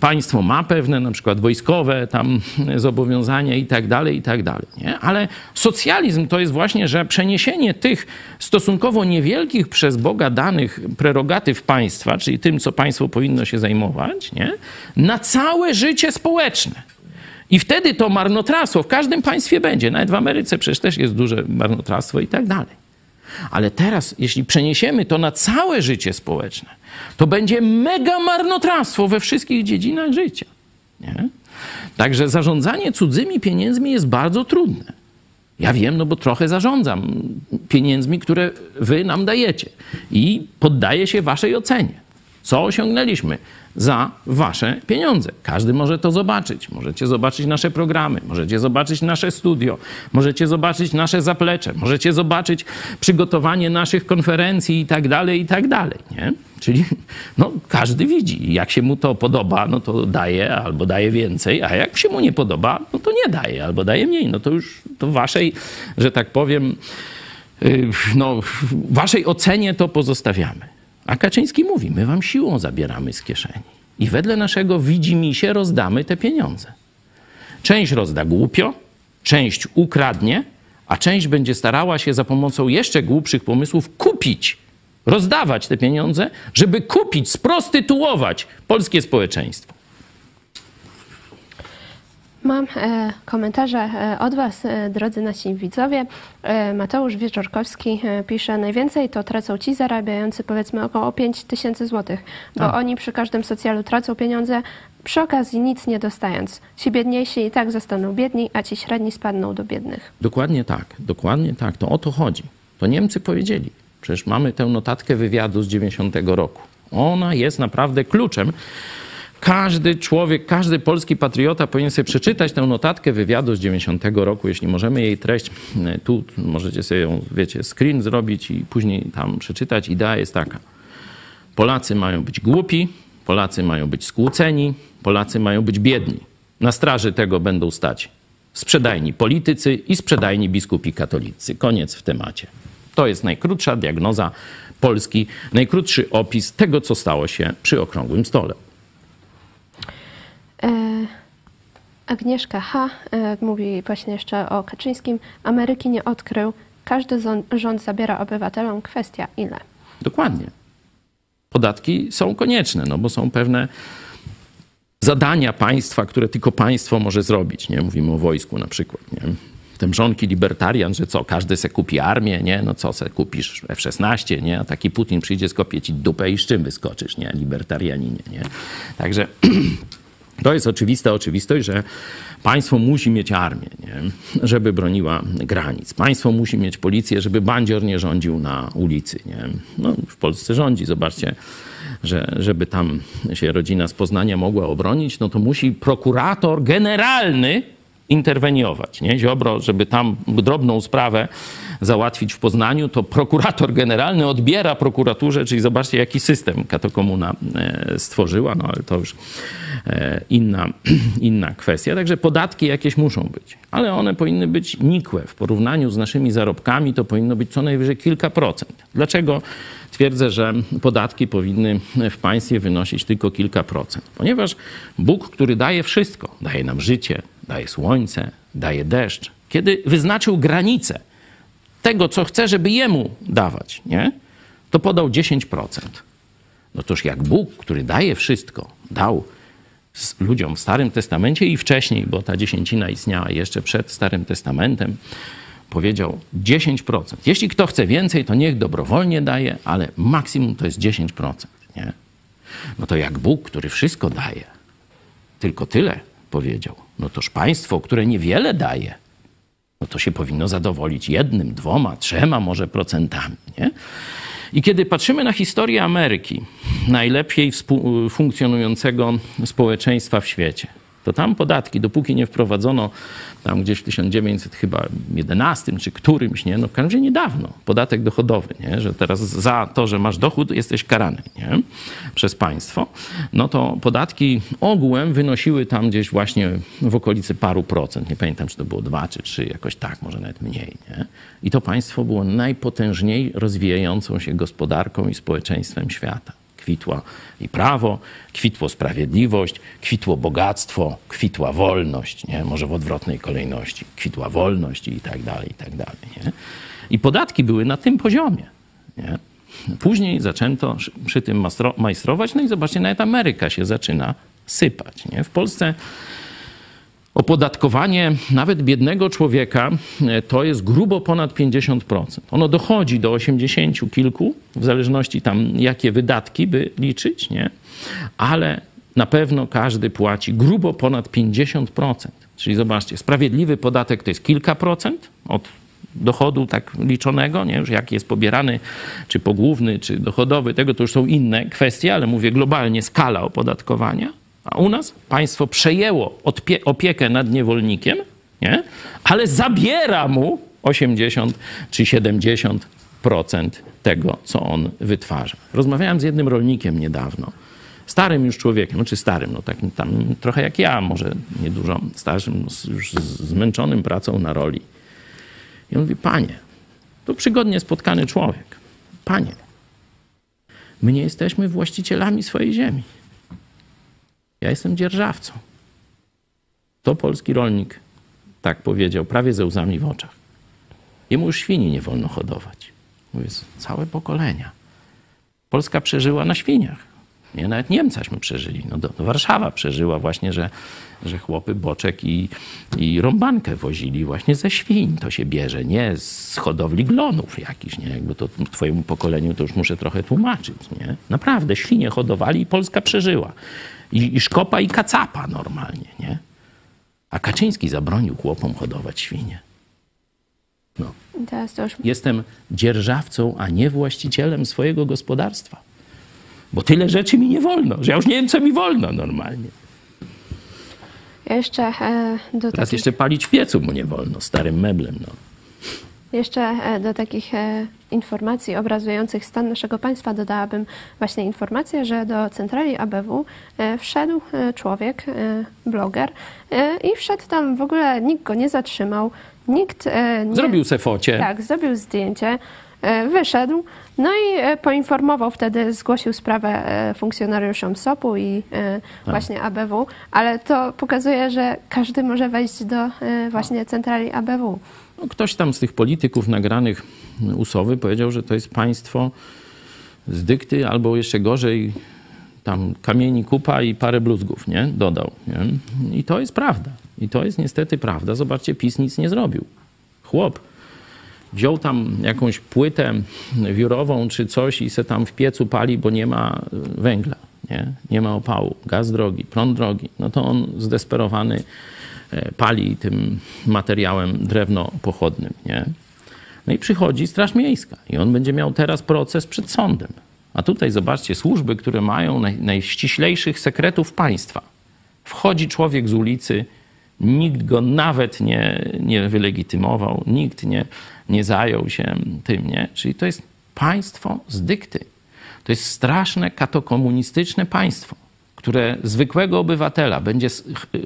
państwo ma pewne na przykład wojskowe tam zobowiązania i tak dalej, i tak dalej. Nie? Ale socjalizm to jest właśnie, że przeniesienie tych stosunkowo niewielkich przez Boga danych prerogatyw państwa, czyli tym, co państwo powinno się zajmować, nie? na całe życie społeczne. I wtedy to marnotrawstwo w każdym państwie będzie. Nawet w Ameryce przecież też jest duże marnotrawstwo i tak dalej. Ale teraz, jeśli przeniesiemy to na całe życie społeczne, to będzie mega marnotrawstwo we wszystkich dziedzinach życia. Nie? Także zarządzanie cudzymi pieniędzmi jest bardzo trudne. Ja wiem, no bo trochę zarządzam pieniędzmi, które wy nam dajecie i poddaję się waszej ocenie. Co osiągnęliśmy za wasze pieniądze? Każdy może to zobaczyć. Możecie zobaczyć nasze programy, możecie zobaczyć nasze studio, możecie zobaczyć nasze zaplecze, możecie zobaczyć przygotowanie naszych konferencji i tak dalej, i tak dalej. Nie? Czyli no, każdy widzi, jak się mu to podoba, no to daje albo daje więcej, a jak się mu nie podoba, no to nie daje albo daje mniej. No to już to waszej, że tak powiem, yy, no, waszej ocenie to pozostawiamy. A Kaczyński mówi, my wam siłą zabieramy z kieszeni. I wedle naszego widzimisię rozdamy te pieniądze. Część rozda głupio, część ukradnie, a część będzie starała się za pomocą jeszcze głupszych pomysłów kupić, rozdawać te pieniądze, żeby kupić, sprostytuować polskie społeczeństwo. Mam e, komentarze e, od Was, e, drodzy nasi widzowie. Mateusz Wieczorkowski pisze, najwięcej to tracą ci zarabiający powiedzmy około 5 tysięcy złotych, bo A. oni przy każdym socjalu tracą pieniądze, przy okazji nic nie dostając. Ci biedniejsi i tak zostaną biedni, a ci średni spadną do biednych. Dokładnie tak, dokładnie tak. To o to chodzi. To Niemcy powiedzieli. Przecież mamy tę notatkę wywiadu z 90 roku. Ona jest naprawdę kluczem. Każdy człowiek, każdy polski patriota powinien sobie przeczytać tę notatkę wywiadu z 90 roku, jeśli możemy jej treść. e, Tu możecie sobie ją, wiecie, screen zrobić i później tam przeczytać. Idea jest taka. Polacy mają być głupi, Polacy mają być skłóceni, Polacy mają być biedni. Na straży tego będą stać sprzedajni politycy i sprzedajni biskupi katolicy. Koniec w temacie. To jest najkrótsza diagnoza Polski, najkrótszy opis tego, co stało się przy okrągłym stole. E, Agnieszka H. E, mówi właśnie jeszcze o Kaczyńskim. Ameryki nie odkrył. Każdy rząd zabiera obywatelom. Kwestia ile? Dokładnie. Podatki są konieczne, no bo są pewne zadania państwa, które tylko państwo może zrobić. Nie? Mówimy o wojsku na przykład. Nie? Te mrzonki libertarian, że co, każdy se kupi armię, nie? No co se kupisz F-16, nie? A taki Putin przyjdzie, skopie ci dupę i z czym wyskoczysz, nie? Libertarianinie, nie? Także to jest oczywista oczywistość, że państwo musi mieć armię, nie? żeby broniła granic. Państwo musi mieć policję, żeby bandzior nie rządził na ulicy. Nie? No, w Polsce rządzi, zobaczcie, że żeby tam się rodzina z Poznania mogła obronić, no to musi prokurator generalny interweniować. Nie? Ziobro, żeby tam drobną sprawę załatwić w Poznaniu, to prokurator generalny odbiera prokuraturze, czyli zobaczcie, jaki system katokomuna e, stworzyła, no ale to już e, inna, inna kwestia. Także podatki jakieś muszą być, ale one powinny być nikłe. W porównaniu z naszymi zarobkami to powinno być co najwyżej kilka procent. Dlaczego twierdzę, że podatki powinny w państwie wynosić tylko kilka procent? Ponieważ Bóg, który daje wszystko, daje nam życie, daje słońce, daje deszcz, kiedy wyznaczył granice tego, co chce, żeby jemu dawać, nie? to podał 10%. No toż jak Bóg, który daje wszystko, dał ludziom w Starym Testamencie i wcześniej, bo ta dziesięcina istniała jeszcze przed Starym Testamentem, powiedział 10%. Jeśli kto chce więcej, to niech dobrowolnie daje, ale maksimum to jest 10%. Nie? No to jak Bóg, który wszystko daje, tylko tyle powiedział, no toż państwo, które niewiele daje, no to się powinno zadowolić jednym, dwoma, trzema może procentami. Nie? I kiedy patrzymy na historię Ameryki, najlepiej funkcjonującego społeczeństwa w świecie, to tam podatki, dopóki nie wprowadzono tam gdzieś w 1911 czy którymś, nie, no w każdym razie niedawno, podatek dochodowy, nie, że teraz za to, że masz dochód, jesteś karany nie, przez państwo, no to podatki ogółem wynosiły tam gdzieś właśnie w okolicy paru procent. Nie pamiętam, czy to było dwa czy trzy, jakoś tak, może nawet mniej. Nie? I to państwo było najpotężniej rozwijającą się gospodarką i społeczeństwem świata. Kwitła i prawo, kwitło sprawiedliwość, kwitło bogactwo, kwitła wolność, nie? może w odwrotnej kolejności, kwitła wolność i tak dalej, i tak dalej. Nie? I podatki były na tym poziomie. Nie? Później zaczęto przy- tym majstrować, no i zobaczcie, nawet Ameryka się zaczyna sypać. Nie? W Polsce opodatkowanie nawet biednego człowieka e, to jest grubo ponad 50%. Ono dochodzi do 80 kilku, w zależności tam jakie wydatki by liczyć, nie? Ale na pewno każdy płaci grubo ponad 50%. Czyli zobaczcie, sprawiedliwy podatek to jest kilka procent od dochodu tak liczonego, nie? Już jak jest pobierany, czy pogłówny, czy dochodowy, tego to już są inne kwestie, ale mówię globalnie skala opodatkowania. A u nas państwo przejęło opiekę nad niewolnikiem, nie? ale zabiera mu 80 czy 70% tego, co on wytwarza. Rozmawiałem z jednym rolnikiem niedawno, starym już człowiekiem, czy starym, no takim tam trochę jak ja, może niedużo starszym, już zmęczonym pracą na roli. I on mówi, panie, to przygodnie spotkany człowiek, panie, my nie jesteśmy właścicielami swojej ziemi. Ja jestem dzierżawcą. To polski rolnik tak powiedział, prawie ze łzami w oczach. Jemu już świni nie wolno hodować. Mówię, całe pokolenia. Polska przeżyła na świniach. Nie, nawet Niemcaśmy przeżyli. No do, do Warszawa przeżyła właśnie, że, że chłopy boczek i, i rąbankę wozili właśnie ze świń. To się bierze, nie z hodowli glonów jakichś, nie? Jakby to twojemu pokoleniu to już muszę trochę tłumaczyć, nie? Naprawdę, świnie hodowali i Polska przeżyła. I, i szkopa, i kacapa normalnie, nie? A Kaczyński zabronił chłopom hodować świnie. No. Już... Jestem dzierżawcą, a nie właścicielem swojego gospodarstwa. Bo tyle rzeczy mi nie wolno, że ja już nie wiem, co mi wolno normalnie. Ja jeszcze e, do Teraz takich... jeszcze palić w piecu mu nie wolno, starym meblem. No. Jeszcze e, do takich e, informacji obrazujących stan naszego państwa dodałabym właśnie informację, że do centrali ABW e, wszedł człowiek, bloger i wszedł tam w ogóle, nikt go nie zatrzymał, nikt nie... Zrobił se focie. Tak, zrobił zdjęcie, wyszedł, no i poinformował wtedy, zgłosił sprawę funkcjonariuszom SOP-u i tak. właśnie ABW, ale to pokazuje, że każdy może wejść do właśnie centrali ABW. No, ktoś tam z tych polityków nagranych usowy powiedział, że to jest państwo z dykty, albo jeszcze gorzej, tam kamieni kupa i parę bluzgów, nie? Dodał. Nie? I to jest prawda. I to jest niestety prawda. Zobaczcie, PiS nic nie zrobił. Chłop wziął tam jakąś płytę wiórową czy coś i se tam w piecu pali, bo nie ma węgla, nie? Nie ma opału, gaz drogi, prąd drogi. No to on zdesperowany E, pali tym materiałem drewno pochodnym, nie? No i przychodzi Straż Miejska i on będzie miał teraz proces przed sądem. A tutaj zobaczcie, służby, które mają naj, najściślejszych sekretów państwa. Wchodzi człowiek z ulicy, nikt go nawet nie, nie wylegitymował, nikt nie, nie zajął się tym, nie? Czyli to jest państwo z dykty. To jest straszne katokomunistyczne państwo które zwykłego obywatela będzie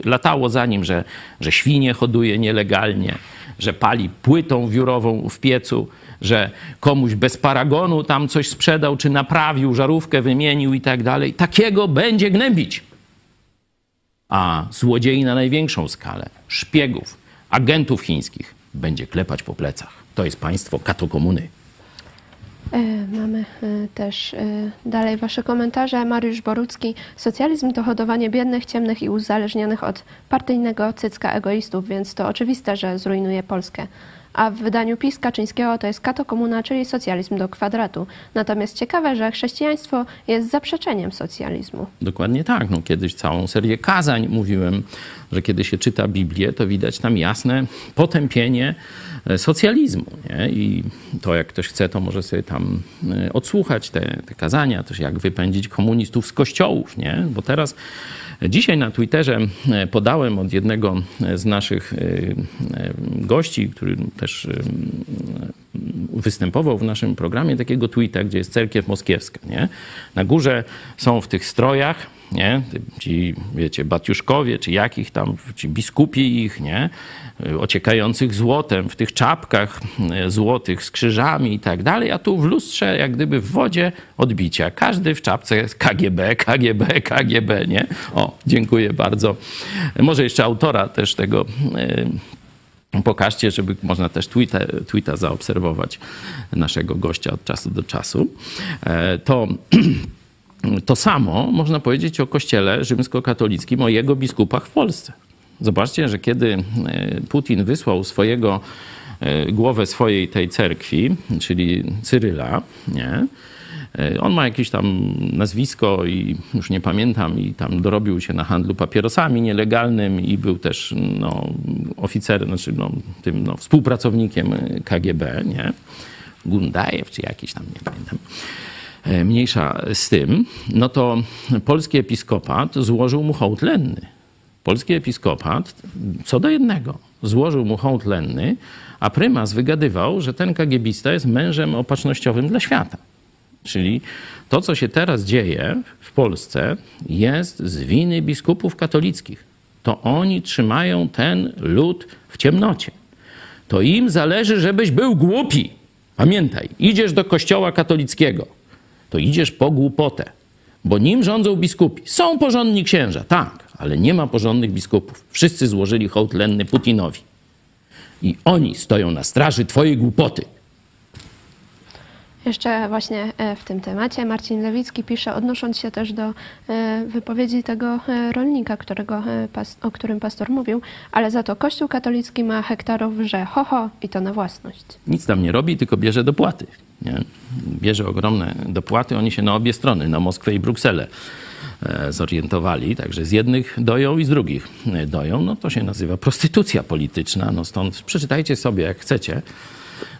latało za nim, że, że świnie hoduje nielegalnie, że pali płytą wiórową w piecu, że komuś bez paragonu tam coś sprzedał, czy naprawił, żarówkę wymienił i tak dalej. Takiego będzie gnębić. A złodziei na największą skalę, szpiegów, agentów chińskich będzie klepać po plecach. To jest państwo katokomuny. E, mamy e, też e, dalej Wasze komentarze. Mariusz Borucki. Socjalizm to hodowanie biednych, ciemnych i uzależnionych od partyjnego cycka egoistów, więc to oczywiste, że zrujnuje Polskę. A w wydaniu PiS Kaczyńskiego to jest katokomuna, czyli socjalizm do kwadratu. Natomiast ciekawe, że chrześcijaństwo jest zaprzeczeniem socjalizmu. Dokładnie tak. No, kiedyś całą serię kazań mówiłem, że kiedy się czyta Biblię, to widać tam jasne potępienie socjalizmu. Nie? I to, jak ktoś chce, to może sobie tam e, odsłuchać te, te kazania, też jak wypędzić komunistów z kościołów. Nie? Bo teraz Dzisiaj na Twitterze e, podałem od jednego z naszych gości, który też występował w naszym programie, takiego tweeta, gdzie jest cerkiew moskiewska. Nie? Na górze są w tych strojach nie? Ci, wiecie, batiuszkowie, czy jakich tam, ci biskupi ich, nie? Ociekających złotem, w tych czapkach e, złotych z krzyżami i tak dalej, a tu w lustrze, jak gdyby w wodzie odbicia. Każdy w czapce KGB, KGB, KGB, nie? O, dziękuję bardzo. Może jeszcze autora też tego e, pokażcie, żeby można też tweeta zaobserwować naszego gościa od czasu do czasu. E, to To samo można powiedzieć o kościele rzymskokatolickim, o jego biskupach w Polsce. Zobaczcie, że kiedy e, Putin wysłał swojego e, głowę swojej tej cerkwi, czyli Cyryla, nie? E, on ma jakieś tam nazwisko i już nie pamiętam, i tam dorobił się na handlu papierosami nielegalnym i był też no, oficerem, znaczy no, tym no, współpracownikiem KGB, nie? Gundajew czy jakiś tam, nie pamiętam. E, mniejsza z tym, no to polski episkopat złożył mu hołd lenny. Polski episkopat co do jednego złożył mu hołd lenny, a prymas wygadywał, że ten kagiebista jest mężem opatrznościowym dla świata. Czyli to, co się teraz dzieje w Polsce, jest z winy biskupów katolickich. To oni trzymają ten lud w ciemnocie. To im zależy, żebyś był głupi. Pamiętaj, idziesz do kościoła katolickiego, to idziesz po głupotę, bo nim rządzą biskupi. Są porządni księża, tak, ale nie ma porządnych biskupów. Wszyscy złożyli hołd lenny Putinowi. I oni stoją na straży twojej głupoty. Jeszcze właśnie e, w tym temacie Marcin Lewicki pisze, odnosząc się też do e, wypowiedzi tego e, rolnika, którego, o którym pastor mówił, ale za to Kościół katolicki ma hektarów że ho, ho i to na własność. Nic tam nie robi, tylko bierze dopłaty. Nie? Bierze ogromne dopłaty, oni się na obie strony, na Moskwę i Brukselę zorientowali, także z jednych doją i z drugich doją. No to się nazywa prostytucja polityczna, no stąd przeczytajcie sobie jak chcecie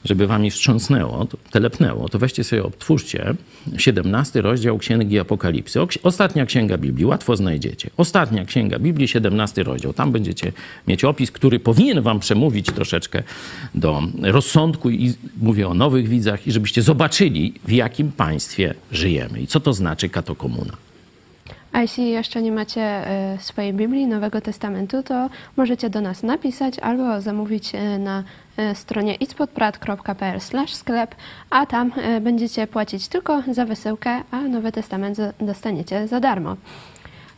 żeby wami wstrząsnęło, to, telepnęło, to weźcie sobie, odtwórzcie 17 rozdział Księgi Apokalipsy. Ostatnia Księga Biblii, łatwo znajdziecie. Ostatnia Księga Biblii, 17 rozdział. Tam będziecie mieć opis, który powinien wam przemówić troszeczkę do rozsądku i mówię o nowych widzach i żebyście zobaczyli, w jakim państwie żyjemy i co to znaczy katokomuna. A jeśli jeszcze nie macie e, swojej Biblii, Nowego Testamentu, to możecie do nas napisać albo zamówić e, na e, stronie itspodprat.pl sklep, a tam będziecie płacić tylko za wysyłkę, a Nowy Testament dostaniecie za darmo.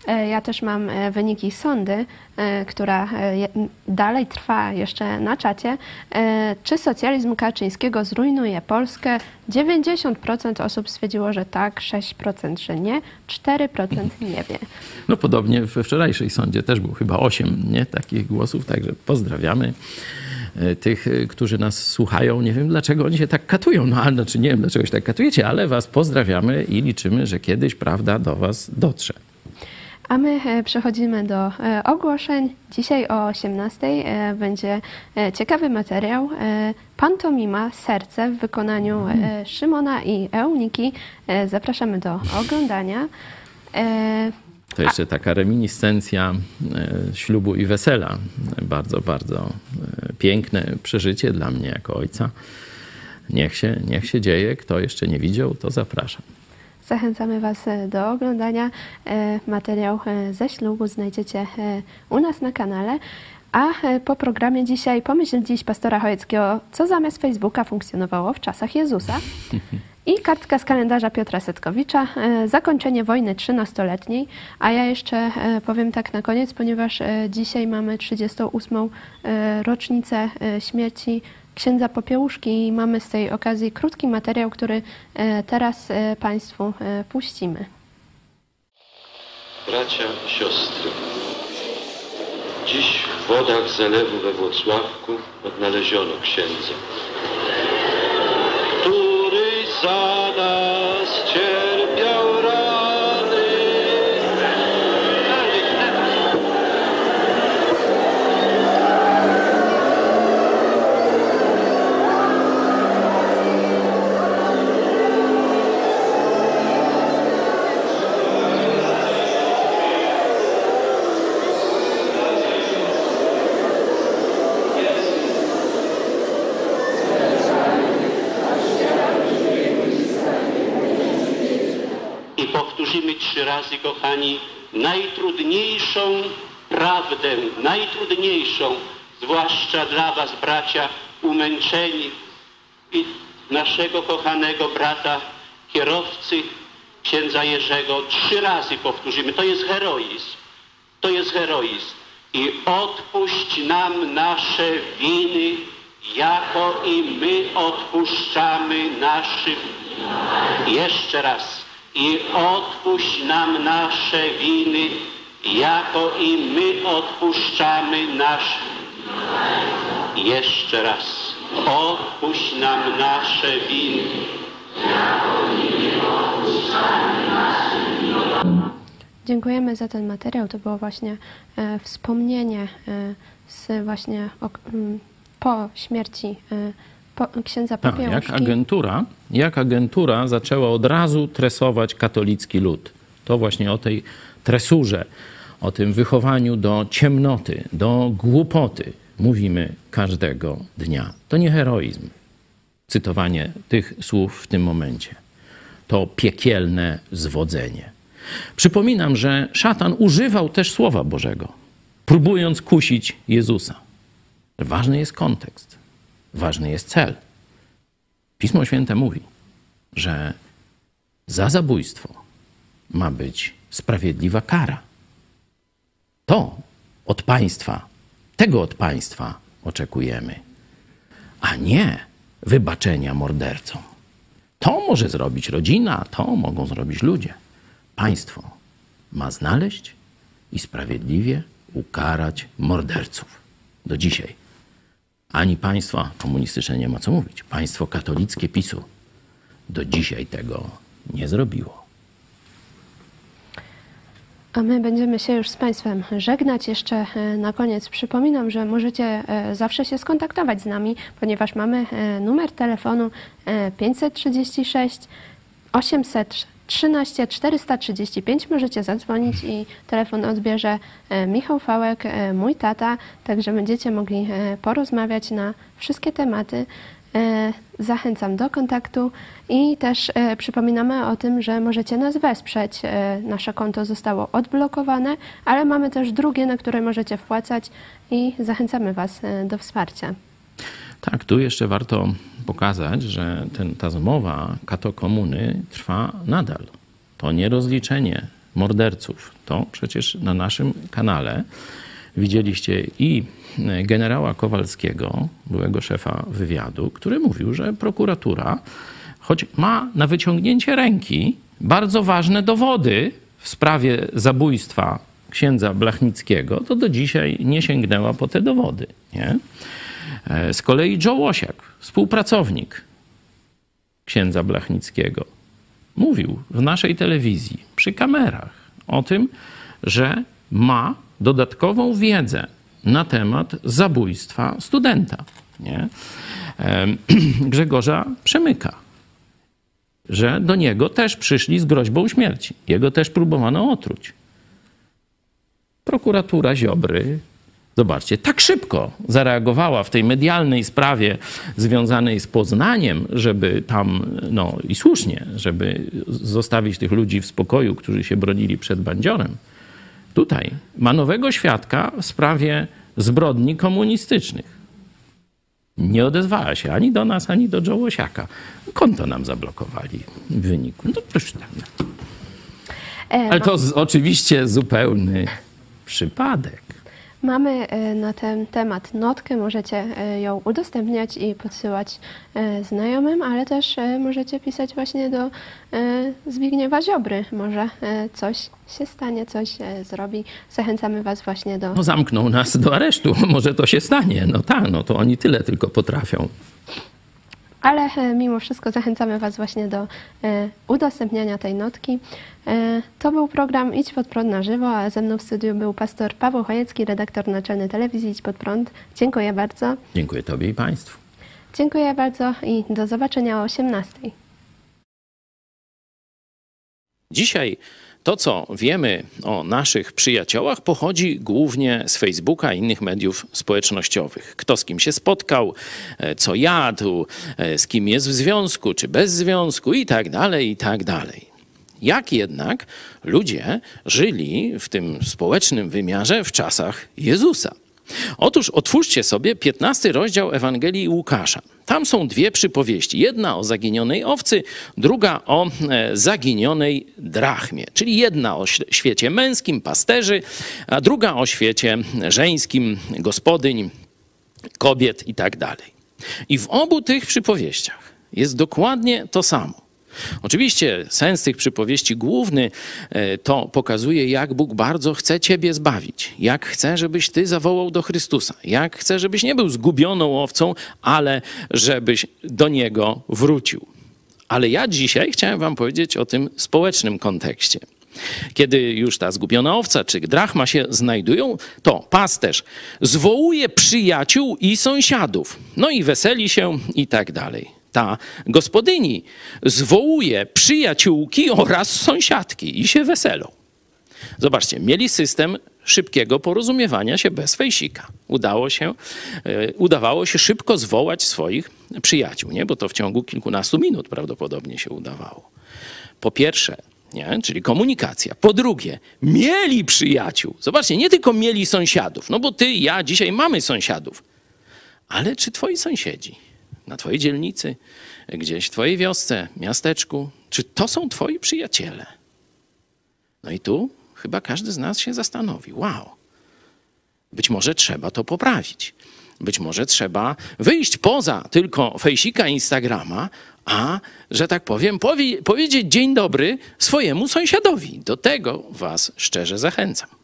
E, ja też mam e, wyniki sądy, e, która dalej trwa jeszcze na czacie. Czy socjalizm Kaczyńskiego zrujnuje Polskę? 90% osób stwierdziło, że tak, 6% że nie, 4% nie wie. No podobnie we wczorajszej sądzie też było chyba 8 nie, takich głosów, także pozdrawiamy tych, którzy nas słuchają. Nie wiem, dlaczego oni się tak katują, no ale znaczy nie wiem, dlaczego się tak katujecie, ale was pozdrawiamy i liczymy, że kiedyś prawda do was dotrze. A my e, przechodzimy do e, ogłoszeń. Dzisiaj o 18 e, będzie ciekawy materiał. Pantomima Serce w wykonaniu Szymona i Euniki. Zapraszamy do oglądania. To jeszcze taka reminiscencja ślubu i wesela. Bardzo, bardzo piękne przeżycie dla mnie jako ojca. Niech się, niech się dzieje. Kto jeszcze nie widział, to zapraszam. Zachęcamy Was e, do oglądania. E, materiał e, ze ślubu znajdziecie u nas na kanale. A po programie dzisiaj pomyśl dziś pastora Chojeckiego, co zamiast Facebooka funkcjonowało w czasach Jezusa. I kartka z kalendarza Piotra Setkowicza, zakończenie wojny 13-letniej. A ja jeszcze powiem tak na koniec, ponieważ dzisiaj mamy 38. rocznicę śmierci księdza Popiełuszki i mamy z tej okazji krótki materiał, który e, teraz e, Państwu e, puścimy. Bracia, siostry, dziś w wodach zalewu we Włocławku odnaleziono księdza, który za nas kochani, najtrudniejszą prawdę, najtrudniejszą, zwłaszcza dla was, bracia, umęczeni i naszego kochanego brata, kierowcy, księdza Jerzego. Trzy razy powtórzymy. To jest heroizm. To jest heroizm. I odpuść nam nasze winy, jako i my odpuszczamy naszym. Jeszcze raz. I odpuść nam nasze winy, jako i my odpuszczamy naszym. Jeszcze raz. Odpuść nam nasze winy. Dziękujemy za ten materiał. To było właśnie e, wspomnienie e, z właśnie ok- po śmierci e, księdza Tak, Popiełuszki. jak agentura, jak agentura zaczęła od razu tresować katolicki lud. To właśnie o tej tresurze, o tym wychowaniu do ciemnoty, do głupoty mówimy każdego dnia. To nie heroizm, cytowanie tych słów w tym momencie. To piekielne zwodzenie. Przypominam, że szatan używał też Słowa Bożego, próbując kusić Jezusa. Ważny jest kontekst, ważny jest cel. Pismo Święte mówi, że za zabójstwo ma być sprawiedliwa kara. To od państwa, tego od państwa oczekujemy, a nie wybaczenia mordercom. To może zrobić rodzina, to mogą zrobić ludzie. Państwo ma znaleźć i sprawiedliwie ukarać morderców. Do dzisiaj. Ani państwa komunistyczne nie ma co mówić. Państwo katolickie PiSu do dzisiaj tego nie zrobiło. A my będziemy się już z Państwem żegnać. Jeszcze e, na koniec przypominam, że możecie e, zawsze się skontaktować z nami, ponieważ mamy e, numer telefonu e, 536 813 435. Możecie zadzwonić i telefon odbierze e, Michał Fałek, e, mój tata, także będziecie mogli e, porozmawiać na wszystkie tematy. Zachęcam do kontaktu i też przypominamy o tym, że możecie nas wesprzeć. Nasze konto zostało odblokowane, ale mamy też drugie, na które możecie wpłacać i zachęcamy Was do wsparcia. Tak, tu jeszcze warto pokazać, że ten, ta zmowa katokomuny trwa nadal. To nie rozliczenie morderców. To przecież na naszym kanale widzieliście i generała Kowalskiego, byłego szefa wywiadu, który mówił, że prokuratura, choć ma na wyciągnięcie ręki bardzo ważne dowody w sprawie zabójstwa księdza Blachnickiego, to do dzisiaj nie sięgnęła po te dowody. Nie? E, Z kolei Joe Łosiak, współpracownik księdza Blachnickiego, mówił w naszej telewizji przy kamerach o tym, że ma dodatkową wiedzę na temat zabójstwa studenta nie? Grzegorza Przemyka. Że do niego też przyszli z groźbą śmierci. Jego też próbowano otruć. Prokuratura Ziobry, zobaczcie, tak szybko zareagowała w tej medialnej sprawie związanej z Poznaniem, żeby tam, no i słusznie, żeby zostawić tych ludzi w spokoju, którzy się bronili przed bandziorem. Tutaj ma nowego świadka w sprawie zbrodni komunistycznych. Nie odezwała się ani do nas, ani do Jołosiaka. Konto nam zablokowali w wyniku. No tam. E, Ale to z, oczywiście zupełny przypadek. Mamy e, na ten temat notkę, możecie e, ją udostępniać i podsyłać e, znajomym, ale też możecie pisać właśnie do Zbigniewa Ziobry. Może coś się stanie, coś zrobi. Zachęcamy Was właśnie do No zamkną nas do aresztu. Może to się stanie. No tak, no to oni tyle tylko potrafią. Ale e, mimo wszystko zachęcamy Was właśnie do e, udostępniania tej notki. E, to był program Idź Pod Prąd na żywo, a ze mną w studiu był pastor Paweł Chojecki, redaktor naczelny telewizji Idź Pod Prąd. Dziękuję bardzo. Dziękuję Tobie i Państwu. Dziękuję bardzo i do zobaczenia o 18. Dzisiaj to, co wiemy o naszych przyjaciołach, pochodzi głównie z Facebooka i innych mediów społecznościowych. Kto z kim się spotkał, e, co jadł, e, z kim jest w związku, czy bez związku i tak dalej, i tak dalej. Jak jednak ludzie żyli w tym społecznym wymiarze w czasach Jezusa? Otóż otwórzcie sobie 15 rozdział Ewangelii Łukasza. Tam są dwie przypowieści. Jedna o zaginionej owcy, druga o e, zaginionej drachmie. Czyli jedna o świecie męskim, pasterzy, a druga o świecie żeńskim, gospodyń, kobiet i tak dalej. I w obu tych przypowieściach jest dokładnie to samo. Oczywiście sens tych przypowieści główny e, to pokazuje, jak Bóg bardzo chce Ciebie zbawić, jak chce, żebyś Ty zawołał do Chrystusa, jak chce, żebyś nie był zgubioną owcą, ale żebyś do Niego wrócił. Ale ja dzisiaj chciałem Wam powiedzieć o tym społecznym kontekście. Kiedy już ta zgubiona owca czy drachma się znajdują, to pasterz zwołuje przyjaciół i sąsiadów. No i weseli się i tak dalej. Ta gospodyni zwołuje przyjaciółki oraz sąsiadki i się weselą. Zobaczcie, mieli system szybkiego porozumiewania się bez fejsika. Udało się, e, udawało się szybko zwołać swoich przyjaciół, nie? bo to w ciągu kilkunastu minut prawdopodobnie się udawało. Po pierwsze, nie? czyli komunikacja. Po drugie, mieli przyjaciół. Zobaczcie, nie tylko mieli sąsiadów, no bo ty ja dzisiaj mamy sąsiadów, ale czy twoi sąsiedzi na twojej dzielnicy, gdzieś w twojej wiosce, miasteczku, czy to są twoi przyjaciele? No i tu chyba każdy z nas się zastanowi. Wow, być może trzeba to poprawić. Być może trzeba wyjść poza tylko fejsika Instagrama, a, że tak powiem, powie, powiedzieć dzień dobry swojemu sąsiadowi. Do tego Was szczerze zachęcam.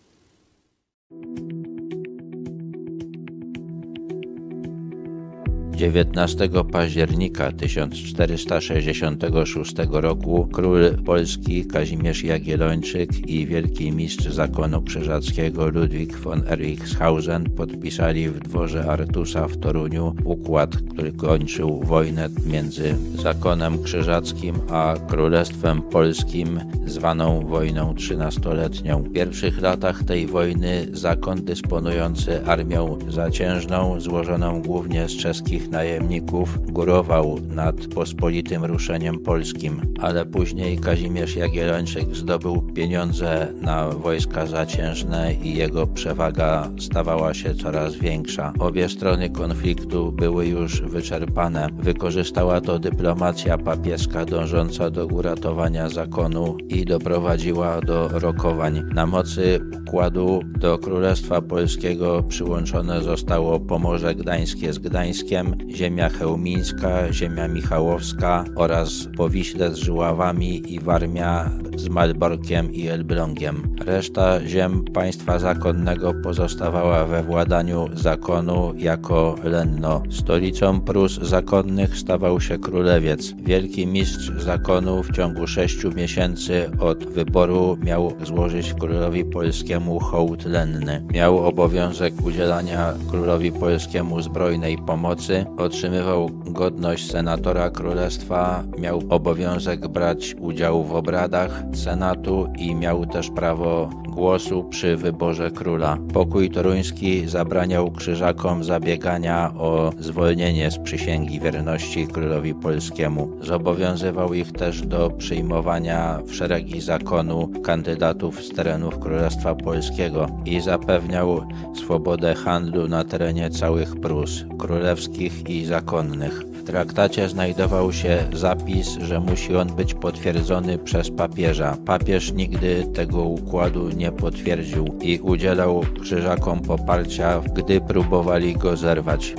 19 października 1466 roku król Polski Kazimierz Jagiellończyk i wielki mistrz zakonu krzyżackiego Ludwik von Ericshausen podpisali w dworze Artusa w Toruniu układ, który kończył wojnę między zakonem krzyżackim a Królestwem Polskim, zwaną wojną trzynastoletnią. W pierwszych latach tej wojny zakon dysponujący armią zaciężną, złożoną głównie z czeskich najemników górował nad pospolitym ruszeniem polskim, ale później Kazimierz Jagiellończyk zdobył pieniądze na wojska zaciężne i jego przewaga stawała się coraz większa. Obie strony konfliktu były już wyczerpane. Wykorzystała to dyplomacja papieska dążąca do uratowania zakonu i doprowadziła do rokowań. Na mocy układu do Królestwa Polskiego przyłączone zostało Pomorze Gdańskie z Gdańskiem, ziemia chełmińska, ziemia michałowska oraz Powiśle z Żyławami i Warmia z Malborkiem i Elblągiem. Reszta ziem państwa zakonnego pozostawała we władaniu zakonu jako lenno. Stolicą Prus zakonnych stawał się królewiec. Wielki mistrz zakonu w ciągu sześciu miesięcy od wyboru miał złożyć królowi polskiemu hołd lenny. Miał obowiązek udzielania królowi polskiemu zbrojnej pomocy, otrzymywał godność senatora królestwa, miał obowiązek brać udział w obradach senatu i miał też prawo głosu przy wyborze króla. Pokój toruński zabraniał krzyżakom zabiegania o zwolnienie z przysięgi wierności królowi polskiemu. Zobowiązywał ich też do przyjmowania w szeregi zakonu kandydatów z terenów Królestwa Polskiego i zapewniał swobodę handlu na terenie całych Prus, królewskich i zakonnych. Traktacie znajdował się zapis, że musi on być potwierdzony przez papieża. Papież nigdy tego układu nie potwierdził i udzielał krzyżakom poparcia, gdy próbowali go zerwać.